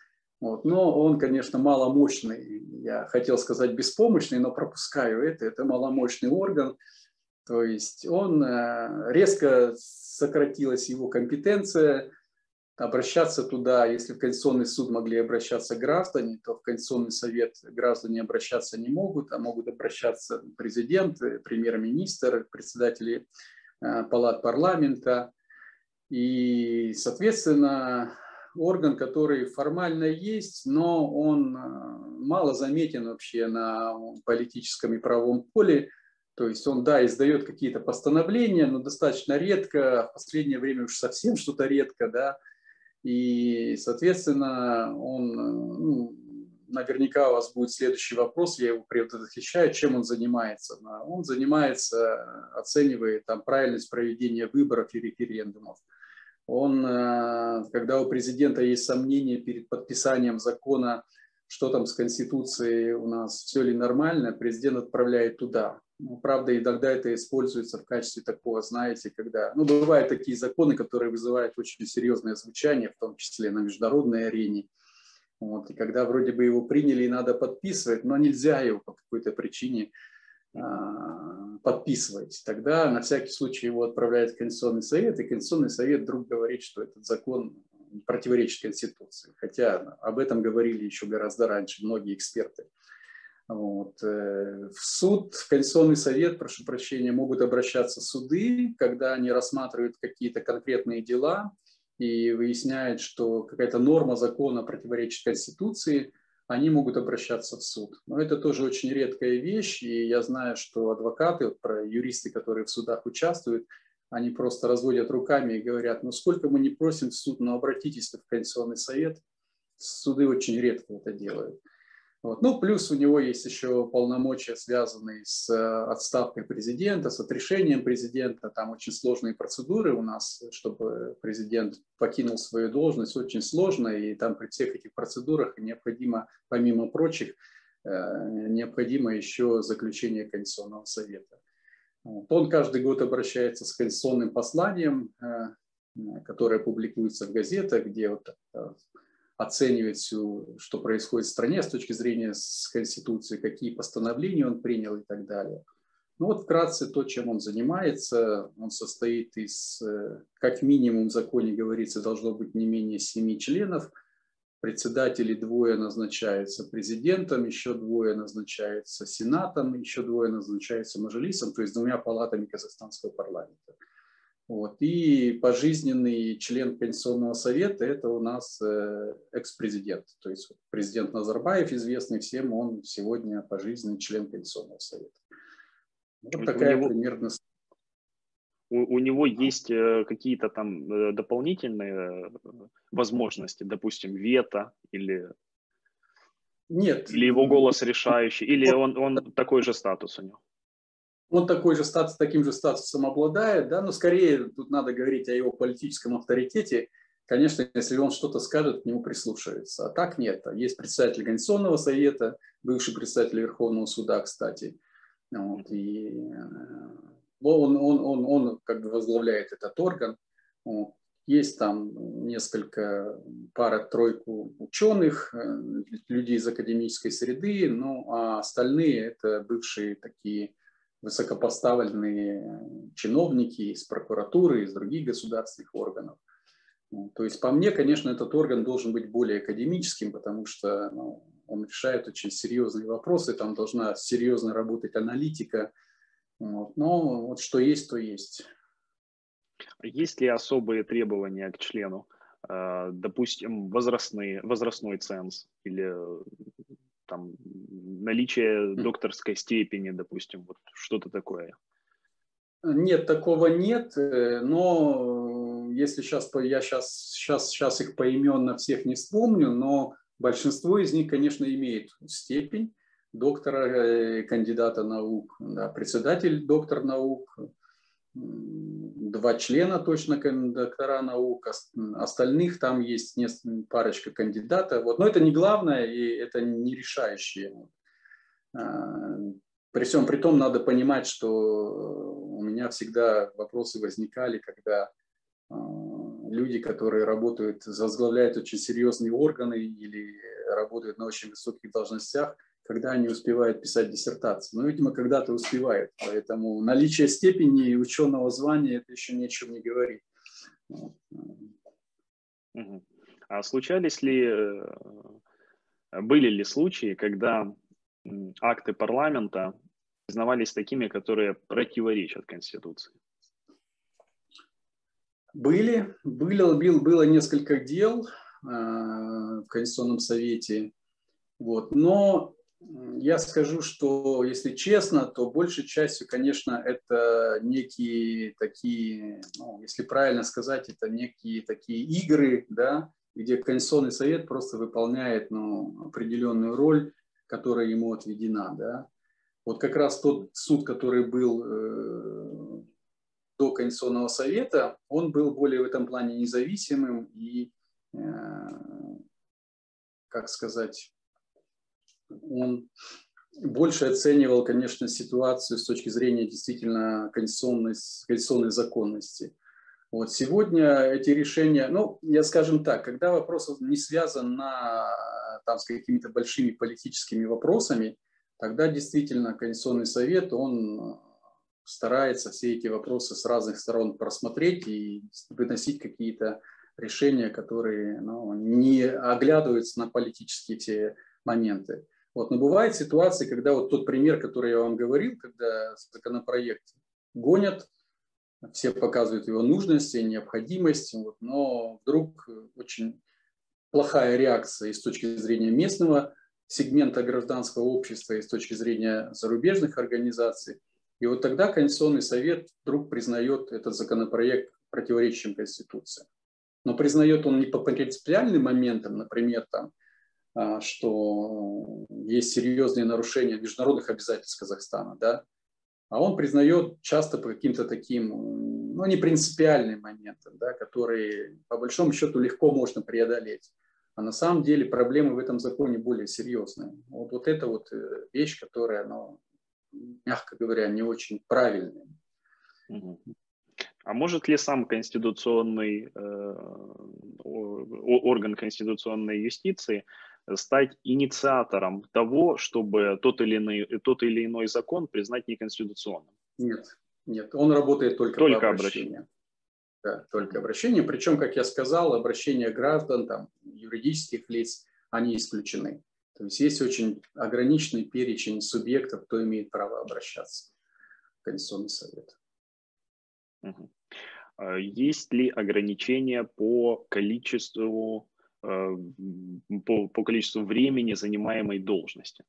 Speaker 2: вот. Но он, конечно, маломощный. Я хотел сказать беспомощный, но пропускаю это. Это маломощный орган. То есть он э, резко сократилась его компетенция, обращаться туда, если в Конституционный суд могли обращаться граждане, то в Конституционный совет граждане обращаться не могут, а могут обращаться президент, премьер-министр, председатели э, палат парламента. И, соответственно, орган, который формально есть, но он э, мало заметен вообще на политическом и правовом поле. То есть он, да, издает какие-то постановления, но достаточно редко, в последнее время уж совсем *laughs* что-то редко, да, и, соответственно, он, ну, наверняка у вас будет следующий вопрос, я его предотвечаю, чем он занимается. Он занимается, оценивает там, правильность проведения выборов и референдумов. Он, э, когда у президента есть сомнения перед подписанием закона, что там с Конституцией у нас, все ли нормально, президент отправляет туда. Ну, правда, иногда это используется в качестве такого, знаете, когда... Ну, бывают такие законы, которые вызывают очень серьезное звучание, в том числе на международной арене. Вот, и когда вроде бы его приняли и надо подписывать, но нельзя его по какой-то причине а, подписывать. Тогда на всякий случай его отправляют в Конституционный совет, и Конституционный совет вдруг говорит, что этот закон противоречит Конституции. Хотя об этом говорили еще гораздо раньше многие эксперты. Вот. Э, в суд, в Конституционный совет, прошу прощения, могут обращаться суды, когда они рассматривают какие-то конкретные дела и выясняют, что какая-то норма закона противоречит Конституции, они могут обращаться в суд. Но это тоже очень редкая вещь, и я знаю, что адвокаты, про юристы, которые в судах участвуют, они просто разводят руками и говорят, ну сколько мы не просим в суд, но обратитесь в Конституционный совет. Суды очень редко это делают. Вот. Ну, плюс у него есть еще полномочия, связанные с э, отставкой президента, с отрешением президента. Там очень сложные процедуры у нас, чтобы президент покинул свою должность, очень сложно. И там при всех этих процедурах необходимо, помимо прочих, э, необходимо еще заключение Конституционного совета. Вот. Он каждый год обращается с конституционным посланием, э, которое публикуется в газетах, где вот оценивает все, что происходит в стране с точки зрения с Конституции, какие постановления он принял и так далее. Ну вот вкратце то, чем он занимается, он состоит из, э, как минимум в законе говорится, должно быть не менее семи членов, председатели двое назначаются президентом, еще двое назначаются сенатом, еще двое назначаются мажилисом, то есть двумя палатами казахстанского парламента. Вот. И пожизненный член Конституционного совета – это у нас э, экс-президент. То есть президент Назарбаев, известный всем, он сегодня пожизненный член Конституционного совета.
Speaker 1: Вот у такая него, примерно... У, у него есть э, какие-то там э, дополнительные возможности, допустим, вето или...
Speaker 2: Нет.
Speaker 1: Или его голос решающий, или он, он такой же статус у него?
Speaker 2: Он такой же статус, таким же статусом обладает, да, но скорее тут надо говорить о его политическом авторитете. Конечно, если он что-то скажет, к нему прислушивается. А так нет. Есть представитель Конституционного совета, бывший представитель Верховного суда, кстати. Вот, и э, он, он, он, он как бы возглавляет этот орган. Есть там несколько, пара-тройку ученых, э, людей из академической среды, ну а остальные это бывшие такие высокопоставленные чиновники из прокуратуры, из других государственных органов. Ну, то есть, по мне, конечно, этот орган должен быть более академическим, потому что ну, он решает очень серьезные вопросы, там должна серьезно работать аналитика. Вот. Но вот что есть, то есть.
Speaker 1: Есть ли особые требования к члену? Э, допустим, возрастные, возрастной ценз или там наличие докторской степени, допустим, вот что-то такое?
Speaker 2: Нет, такого нет, э, но если сейчас, я сейчас, сейчас, сейчас их поименно всех не вспомню, но большинство из них, конечно, имеет степень доктора, э, кандидата наук, да, председатель доктор наук, два члена точно доктора наук, остальных там есть парочка кандидатов. Вот. Но это не главное и это не решающее. А, при всем при том надо понимать, что у меня всегда вопросы возникали, когда а, люди, которые работают, возглавляют очень серьезные органы или работают на очень высоких должностях, когда они успевают писать диссертацию. Ну, видимо, когда-то успевают. Поэтому наличие степени и ученого звания это еще ни о чем не говорит.
Speaker 1: А случались ли, э, были ли случаи, когда акты парламента признавались такими, которые противоречат Конституции?
Speaker 2: Были, было, было несколько дел э, в Конституционном совете, вот, но я скажу, что, если честно, то большей частью, конечно, это некие такие, ну, если правильно сказать, это некие такие игры, да, где Конституционный совет просто выполняет ну, определенную роль, которая ему отведена. Да. Вот как раз тот суд, который был э, до Конституционного совета, он был более в этом плане независимым и, э, как сказать, он больше оценивал, конечно, ситуацию с точки зрения действительно конституционной, конституционной законности. Вот сегодня эти решения, ну, я скажем так, когда вопрос не связан на, там, с какими-то большими политическими вопросами, тогда действительно Конституционный совет, он старается все эти вопросы с разных сторон просмотреть и выносить какие-то решения, которые ну, не оглядываются на политические те моменты. Вот. Но бывают ситуации, когда вот тот пример, который я вам говорил, когда законопроект гонят, все показывают его нужность и необходимость, вот, но вдруг очень плохая реакция и с точки зрения местного сегмента гражданского общества, и с точки зрения зарубежных организаций. И вот тогда Конституционный совет вдруг признает этот законопроект противоречащим Конституции. Но признает он не по принципиальным моментам, например, там, что есть серьезные нарушения международных обязательств Казахстана, да, а он признает часто по каким-то таким, ну, не принципиальным моментам, да, которые по большому счету легко можно преодолеть. А на самом деле проблемы в этом законе более серьезные. Вот, вот это вот э, вещь, которая, ну, мягко говоря, не очень правильная.
Speaker 1: А может ли сам конституционный э, орган конституционной юстиции стать инициатором того, чтобы тот или иной, тот или иной закон признать неконституционным?
Speaker 2: Нет, нет, он работает только, только по обращению. Да, только обращение. Причем, как я сказал, обращения граждан, там, юридических лиц, они исключены. То есть есть очень ограниченный перечень субъектов, кто имеет право обращаться в Конституционный совет.
Speaker 1: есть ли ограничения по количеству, по, по количеству времени занимаемой должности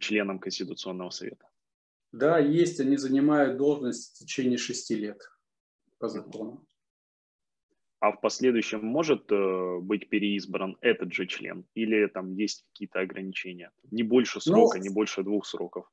Speaker 1: членам Конституционного совета?
Speaker 2: Да, есть, они занимают должность в течение шести лет по закону.
Speaker 1: А в последующем может э, быть переизбран этот же член? Или там есть какие-то ограничения? Не больше ну, срока, ну, не больше двух сроков?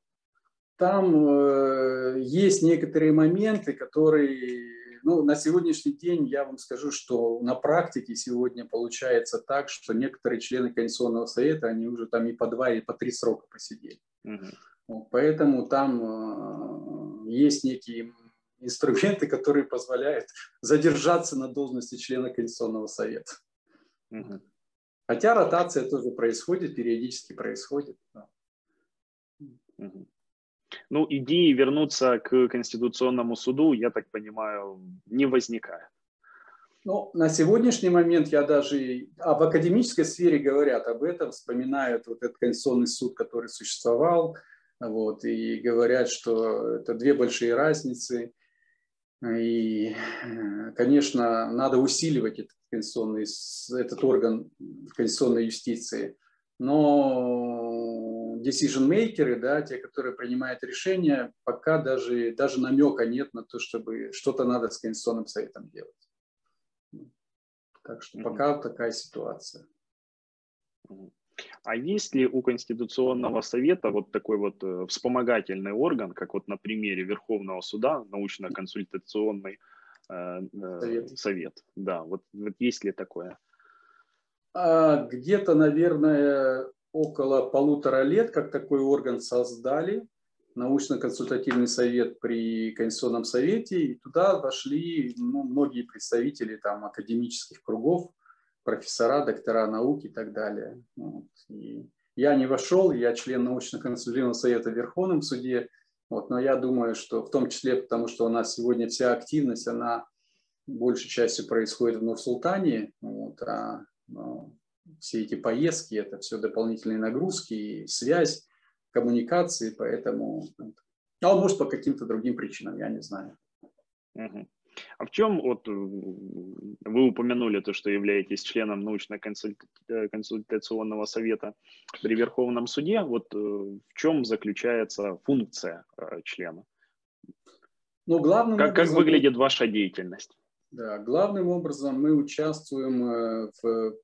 Speaker 2: Там э, есть некоторые моменты, которые, ну, на сегодняшний день я вам скажу, что на практике сегодня получается так, что некоторые члены Конституционного совета, они уже там и по два, и по три срока посидели. Угу. Поэтому там э, есть некие инструменты, которые позволяют задержаться на должности члена Конституционного совета. Угу. Хотя ротация тоже происходит, периодически происходит. Да.
Speaker 1: Угу. Ну, идеи вернуться к Конституционному суду, я так понимаю, не возникает.
Speaker 2: Ну, на сегодняшний момент я даже а в академической сфере говорят об этом, вспоминают вот этот Конституционный суд, который существовал, вот, и говорят, что это две большие разницы. И, конечно, надо усиливать этот, конституционный, этот орган конституционной юстиции. Но decision-makers, да, те, которые принимают решения, пока даже, даже намека нет на то, чтобы что-то надо с Конституционным советом делать. Так что пока mm-hmm. такая ситуация.
Speaker 1: А есть ли у Конституционного совета вот такой вот э, вспомогательный орган, как вот на примере Верховного суда, научно-консультационный э, э, совет. совет? Да, вот, вот есть ли такое?
Speaker 2: А, где-то, наверное, около полутора лет, как такой орган создали, научно-консультативный совет при Конституционном совете, и туда вошли ну, многие представители там, академических кругов, профессора, доктора наук и так далее. Вот. И я не вошел, я член научно-консультативного совета в Верховном суде, вот, но я думаю, что в том числе потому, что у нас сегодня вся активность, она большей частью происходит в Нур-Султане, вот, а все эти поездки, это все дополнительные нагрузки, связь, коммуникации, поэтому... А может, по каким-то другим причинам, я не знаю.
Speaker 1: Угу. А в чем, вот вы упомянули то, что являетесь членом научно-консультационного совета при Верховном суде, вот э, в чем заключается функция э, члена? Ну, главным как, образом, как выглядит ваша деятельность?
Speaker 2: Да, главным образом мы участвуем э, в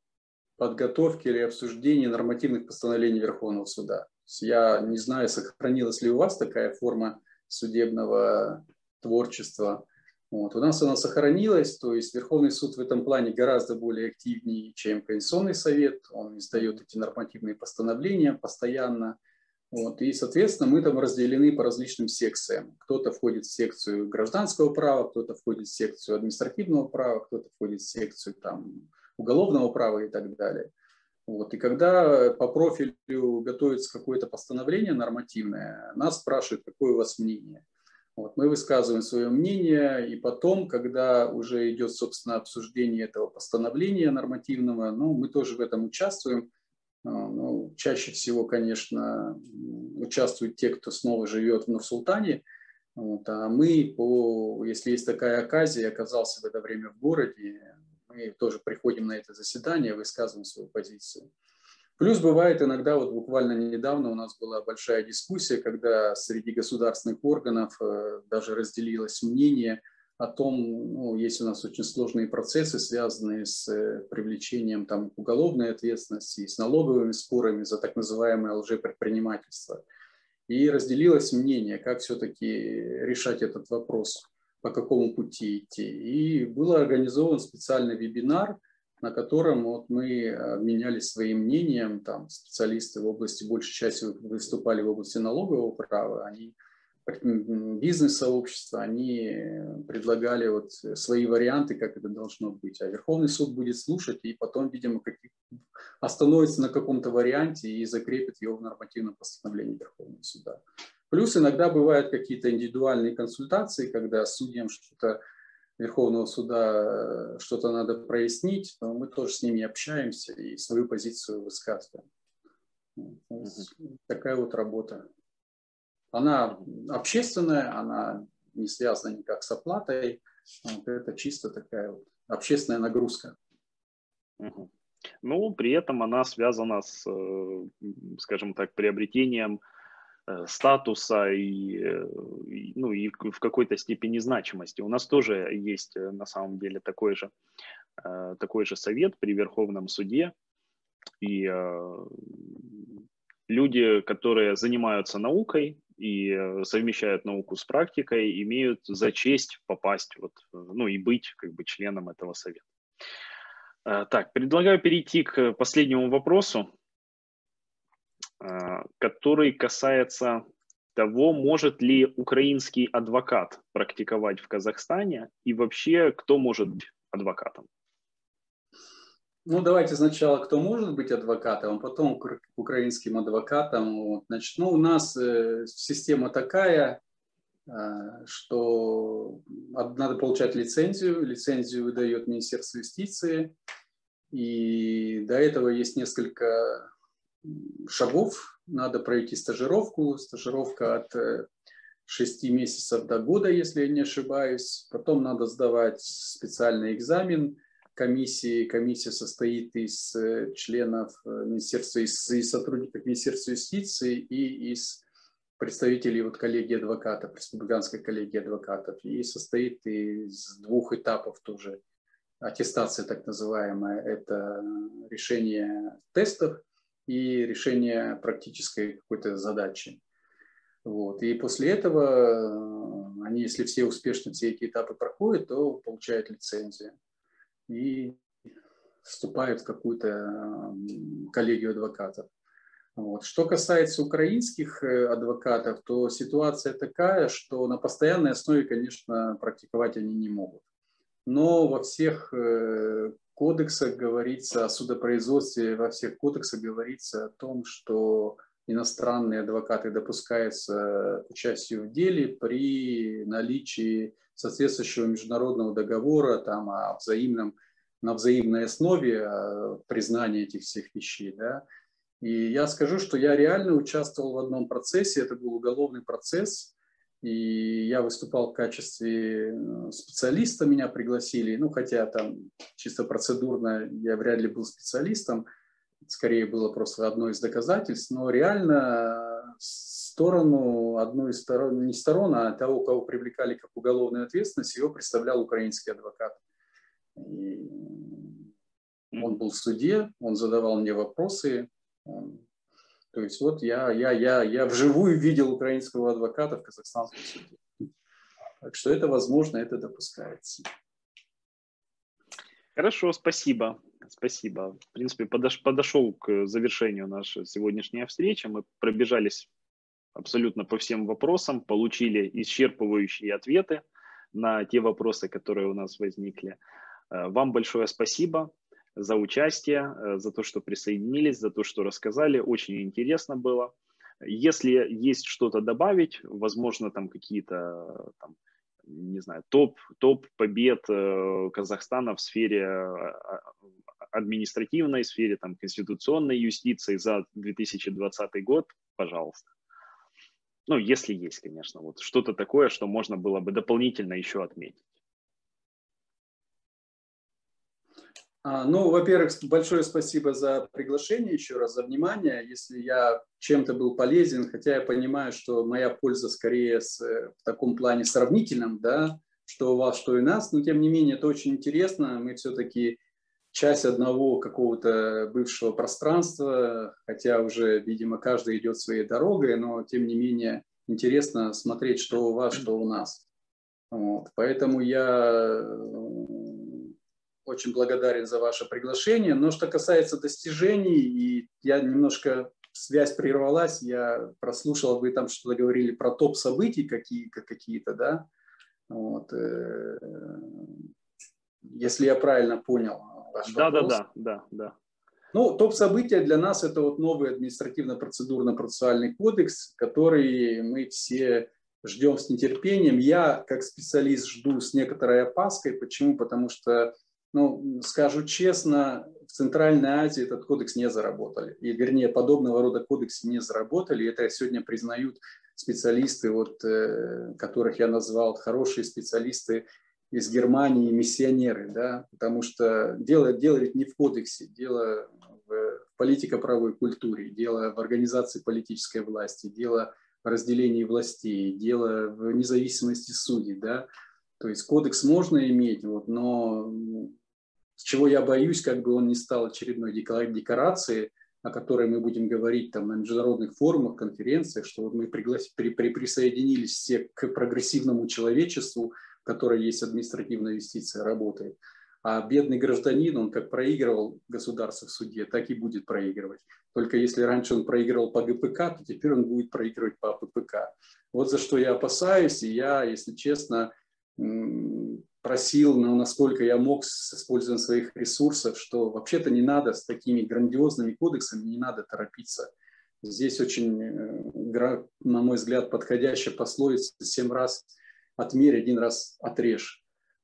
Speaker 2: подготовке или обсуждении нормативных постановлений Верховного суда. Я не знаю, сохранилась ли у вас такая форма судебного творчества. Вот. У нас она сохранилась, то есть Верховный суд в этом плане гораздо более активнее, чем Конституционный совет. Он издает эти нормативные постановления постоянно. Вот. И, соответственно, мы там разделены по различным секциям. Кто-то входит в секцию гражданского права, кто-то входит в секцию административного права, кто-то входит в секцию там, уголовного права и так далее. Вот. И когда по профилю готовится какое-то постановление нормативное, нас спрашивают, какое у вас мнение. Вот, мы высказываем свое мнение, и потом, когда уже идет, собственно, обсуждение этого постановления нормативного, ну, мы тоже в этом участвуем. А, ну, чаще всего, конечно, участвуют те, кто снова живет в Нур-Султане, вот, а мы, по, если есть такая оказия, оказался в это время в городе, мы тоже приходим на это заседание, высказываем свою позицию. Плюс бывает иногда, вот буквально недавно у нас была большая дискуссия, когда среди государственных органов э, даже разделилось мнение о том, ну, есть у нас очень сложные процессы, связанные с э, привлечением там, уголовной ответственности, с налоговыми спорами за так называемое лжепредпринимательство. И разделилось мнение, как все-таки решать этот вопрос, по какому пути идти. И был организован специальный вебинар – на котором вот мы обменялись своим мнением, там специалисты в области, большей части выступали в области налогового права, они бизнес-сообщества, они предлагали вот свои варианты, как это должно быть. А Верховный суд будет слушать и потом, видимо, остановится на каком-то варианте и закрепит его в нормативном постановлении Верховного суда. Плюс иногда бывают какие-то индивидуальные консультации, когда судьям что-то Верховного суда что-то надо прояснить, но мы тоже с ними общаемся и свою позицию высказываем. Такая вот работа. Она общественная, она не связано никак с оплатой. Вот это чисто такая вот общественная нагрузка.
Speaker 1: Ну, при этом она связана с, э, скажем так, приобретением э, статуса и, ну, и в какой-то степени значимости. У нас тоже есть на самом деле такой же, такой же совет при Верховном суде, и люди, которые занимаются наукой и э, совмещают науку с практикой, имеют за честь попасть, вот, ну и быть как бы членом этого совета. Э, так, предлагаю перейти к последнему вопросу, э, который касается того, может ли украинский адвокат практиковать в Казахстане и вообще кто может быть адвокатом.
Speaker 2: Ну, давайте сначала, кто может быть адвокатом, а потом украинским адвокатам. Вот. Значит, ну, у нас э, система такая, э, что надо получать лицензию. Лицензию выдает Министерство юстиции. И до этого есть несколько шагов. Надо пройти стажировку. Стажировка от 6 э, месяцев до года, если я не ошибаюсь. Потом надо сдавать специальный экзамен – комиссии. Комиссия состоит из э, членов э, Министерства, из, сотрудников Министерства юстиции и из представителей вот коллегии адвокатов, республиканской коллегии адвокатов, и состоит из двух этапов тоже. Аттестация так называемая – это решение тестов и решение практической какой-то задачи. Вот. И после этого э, они, если все успешно все эти этапы проходят, то получают лицензию и вступают в какую-то коллегию адвокатов. Вот. Что касается украинских э, адвокатов, то ситуация такая, что на постоянной основе, конечно, практиковать они не могут. Но во всех э, кодексах говорится о судопроизводстве, во всех кодексах говорится о том, что иностранные адвокаты допускаются к участию в деле при наличии соответствующего международного договора там, о взаимном, на взаимной основе признания этих всех вещей. Да. И я скажу, что я реально участвовал в одном процессе, это был уголовный процесс, и я выступал в качестве э, специалиста, меня пригласили, ну, хотя там чисто процедурно я вряд ли был специалистом, скорее было просто одно из доказательств, но реально сторону, одну из сторон, не сторон, а того, кого привлекали как уголовную ответственность, его представлял украинский адвокат. И он был в суде, он задавал мне вопросы. То есть вот я, я, я, я вживую видел украинского адвоката в казахстанском суде. Так что это возможно, это допускается.
Speaker 1: Хорошо, спасибо. Спасибо. В принципе, подош, подошел к завершению наша сегодняшняя встреча. Мы пробежались абсолютно по всем вопросам, получили исчерпывающие ответы на те вопросы, которые у нас возникли. Э, вам большое спасибо за участие, э, за то, что присоединились, за то, что рассказали. Очень интересно было. Если есть что-то добавить, возможно, там какие-то там, не знаю, топ, топ побед э, Казахстана в сфере административной сфере, там, конституционной юстиции за 2020 год, пожалуйста. Ну, если есть, конечно, вот что-то такое, что можно было бы дополнительно еще отметить.
Speaker 2: Ну, во-первых, большое спасибо за приглашение, еще раз за внимание. Если я чем-то был полезен, хотя я понимаю, что моя польза скорее с, в таком плане сравнительном, да, что у вас, что и нас, но тем не менее это очень интересно. Мы все-таки часть одного какого-то бывшего пространства, хотя уже, видимо, каждый идет своей дорогой, но тем не менее интересно смотреть, что у вас, что у нас. Вот. Поэтому я очень благодарен за ваше приглашение. Но что касается достижений, и я немножко связь прервалась, я прослушал, вы там что-то говорили про топ событий какие, какие-то, да? Вот. Э, если я правильно понял,
Speaker 1: ваш да, вопрос. Да, да, да, да.
Speaker 2: Ну, топ-события для нас это вот новый административно-процедурно-процессуальный кодекс, который мы все ждем с нетерпением. Я, как специалист, жду с некоторой опаской. Почему? Потому что, ну, скажу честно, в Центральной Азии этот кодекс не заработали. И, вернее, подобного рода кодексы не заработали. И это сегодня признают специалисты, вот, э, которых я назвал, хорошие специалисты из Германии, миссионеры, да, потому что дело, дело ведь не в кодексе, дело в политико-правовой культуре, дело в организации политической власти, дело в разделении властей, дело в независимости судей, да, то есть кодекс можно иметь, вот, но чего я боюсь, как бы он не стал очередной декорацией, о которой мы будем говорить там на международных форумах, конференциях, что вот мы приглас... при... При... присоединились все к прогрессивному человечеству, которое есть административная юстиция, работает. А бедный гражданин, он как проигрывал государство в суде, так и будет проигрывать. Только если раньше он проигрывал по ГПК, то теперь он будет проигрывать по АППК. Вот за что я опасаюсь, и я, если честно, просил, ну, насколько я мог с использованием своих ресурсов, что вообще-то не надо с такими грандиозными кодексами, не надо торопиться. Здесь очень, э, на мой взгляд, подходящая пословица «семь раз отмерь, один раз отрежь».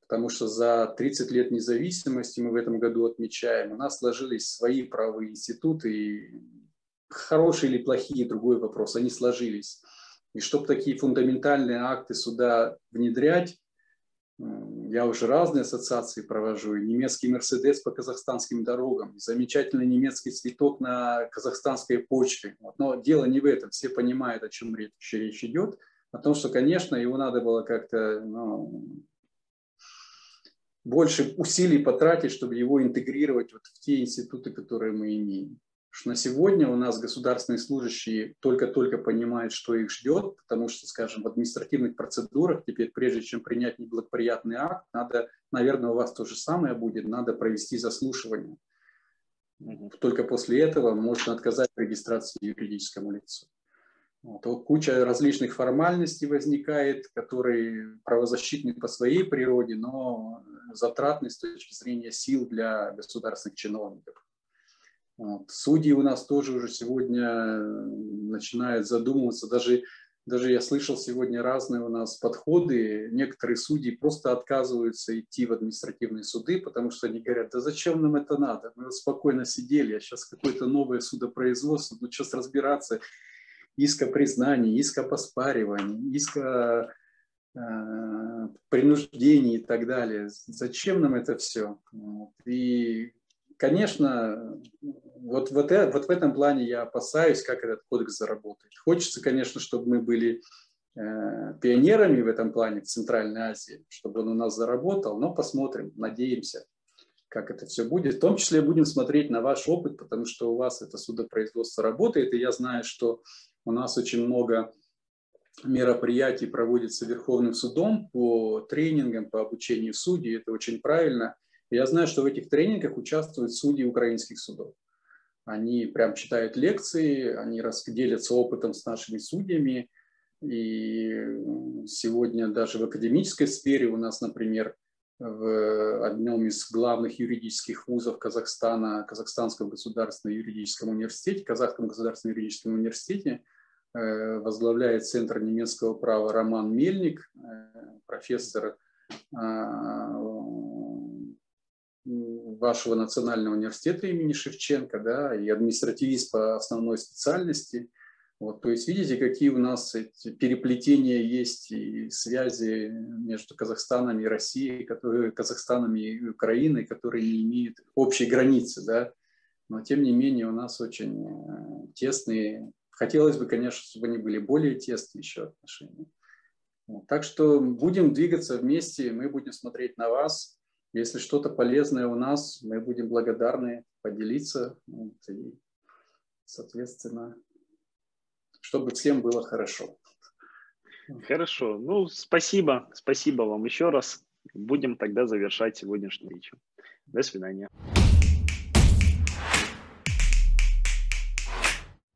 Speaker 2: Потому что за 30 лет независимости мы в этом году отмечаем, у нас сложились свои правовые институты, и хорошие или плохие, другой вопрос, они сложились. И чтобы такие фундаментальные акты сюда внедрять, я уже разные ассоциации провожу, немецкий Мерседес по казахстанским дорогам, замечательный немецкий цветок на казахстанской почве. Но дело не в этом, все понимают, о чем речь, речь идет, о том, что, конечно, его надо было как-то ну, больше усилий потратить, чтобы его интегрировать вот в те институты, которые мы имеем что на сегодня у нас государственные служащие только-только понимают, что их ждет, потому что, скажем, в административных процедурах теперь, прежде чем принять неблагоприятный акт, надо, наверное, у вас то же самое будет, надо провести заслушивание. Только после этого можно отказать регистрации юридическому лицу. Вот куча различных формальностей возникает, которые правозащитны по своей природе, но затратны с точки зрения сил для государственных чиновников. Вот. Судьи у нас тоже уже сегодня э, начинают задумываться. Даже, даже я слышал сегодня разные у нас подходы. Некоторые судьи просто отказываются идти в административные суды, потому что они говорят, да зачем нам это надо? Мы вот спокойно сидели, а сейчас какое-то новое судопроизводство, тут сейчас разбираться. Иска признания, иска поспаривания, иска э, принуждений и так далее. Зачем нам это все? И конечно, вот, вот, э, вот в этом плане я опасаюсь, как этот кодекс заработает. Хочется, конечно, чтобы мы были э, пионерами в этом плане в Центральной Азии, чтобы он у нас заработал, но посмотрим, надеемся, как это все будет. В том числе будем смотреть на ваш опыт, потому что у вас это судопроизводство работает, и я знаю, что у нас очень много мероприятий проводится Верховным судом по тренингам, по обучению судей. Это очень правильно – я знаю, что в этих тренингах участвуют судьи украинских судов. Они прям читают лекции, они делятся опытом с нашими судьями. И сегодня даже в академической сфере у нас, например, в одном из главных юридических вузов Казахстана, Казахстанском государственном юридическом университете, Казахском государственном юридическом университете, э, возглавляет Центр немецкого права Роман Мельник, э, профессор а, вашего национального университета имени Шевченко, да, и административист по основной специальности. Вот, то есть видите, какие у нас эти переплетения есть и связи между Казахстаном и Россией, которые, Казахстаном и Украиной, которые не имеют общей границы, да. Но тем не менее у нас очень э, тесные, хотелось бы, конечно, чтобы они были более тесные еще отношения. Вот, так что будем двигаться вместе, мы будем смотреть на вас, если что-то полезное у нас, мы будем благодарны поделиться. Вот, и, соответственно, чтобы всем было хорошо.
Speaker 1: Хорошо. Ну, спасибо. Спасибо вам еще раз. Будем тогда завершать сегодняшнюю речь. До свидания.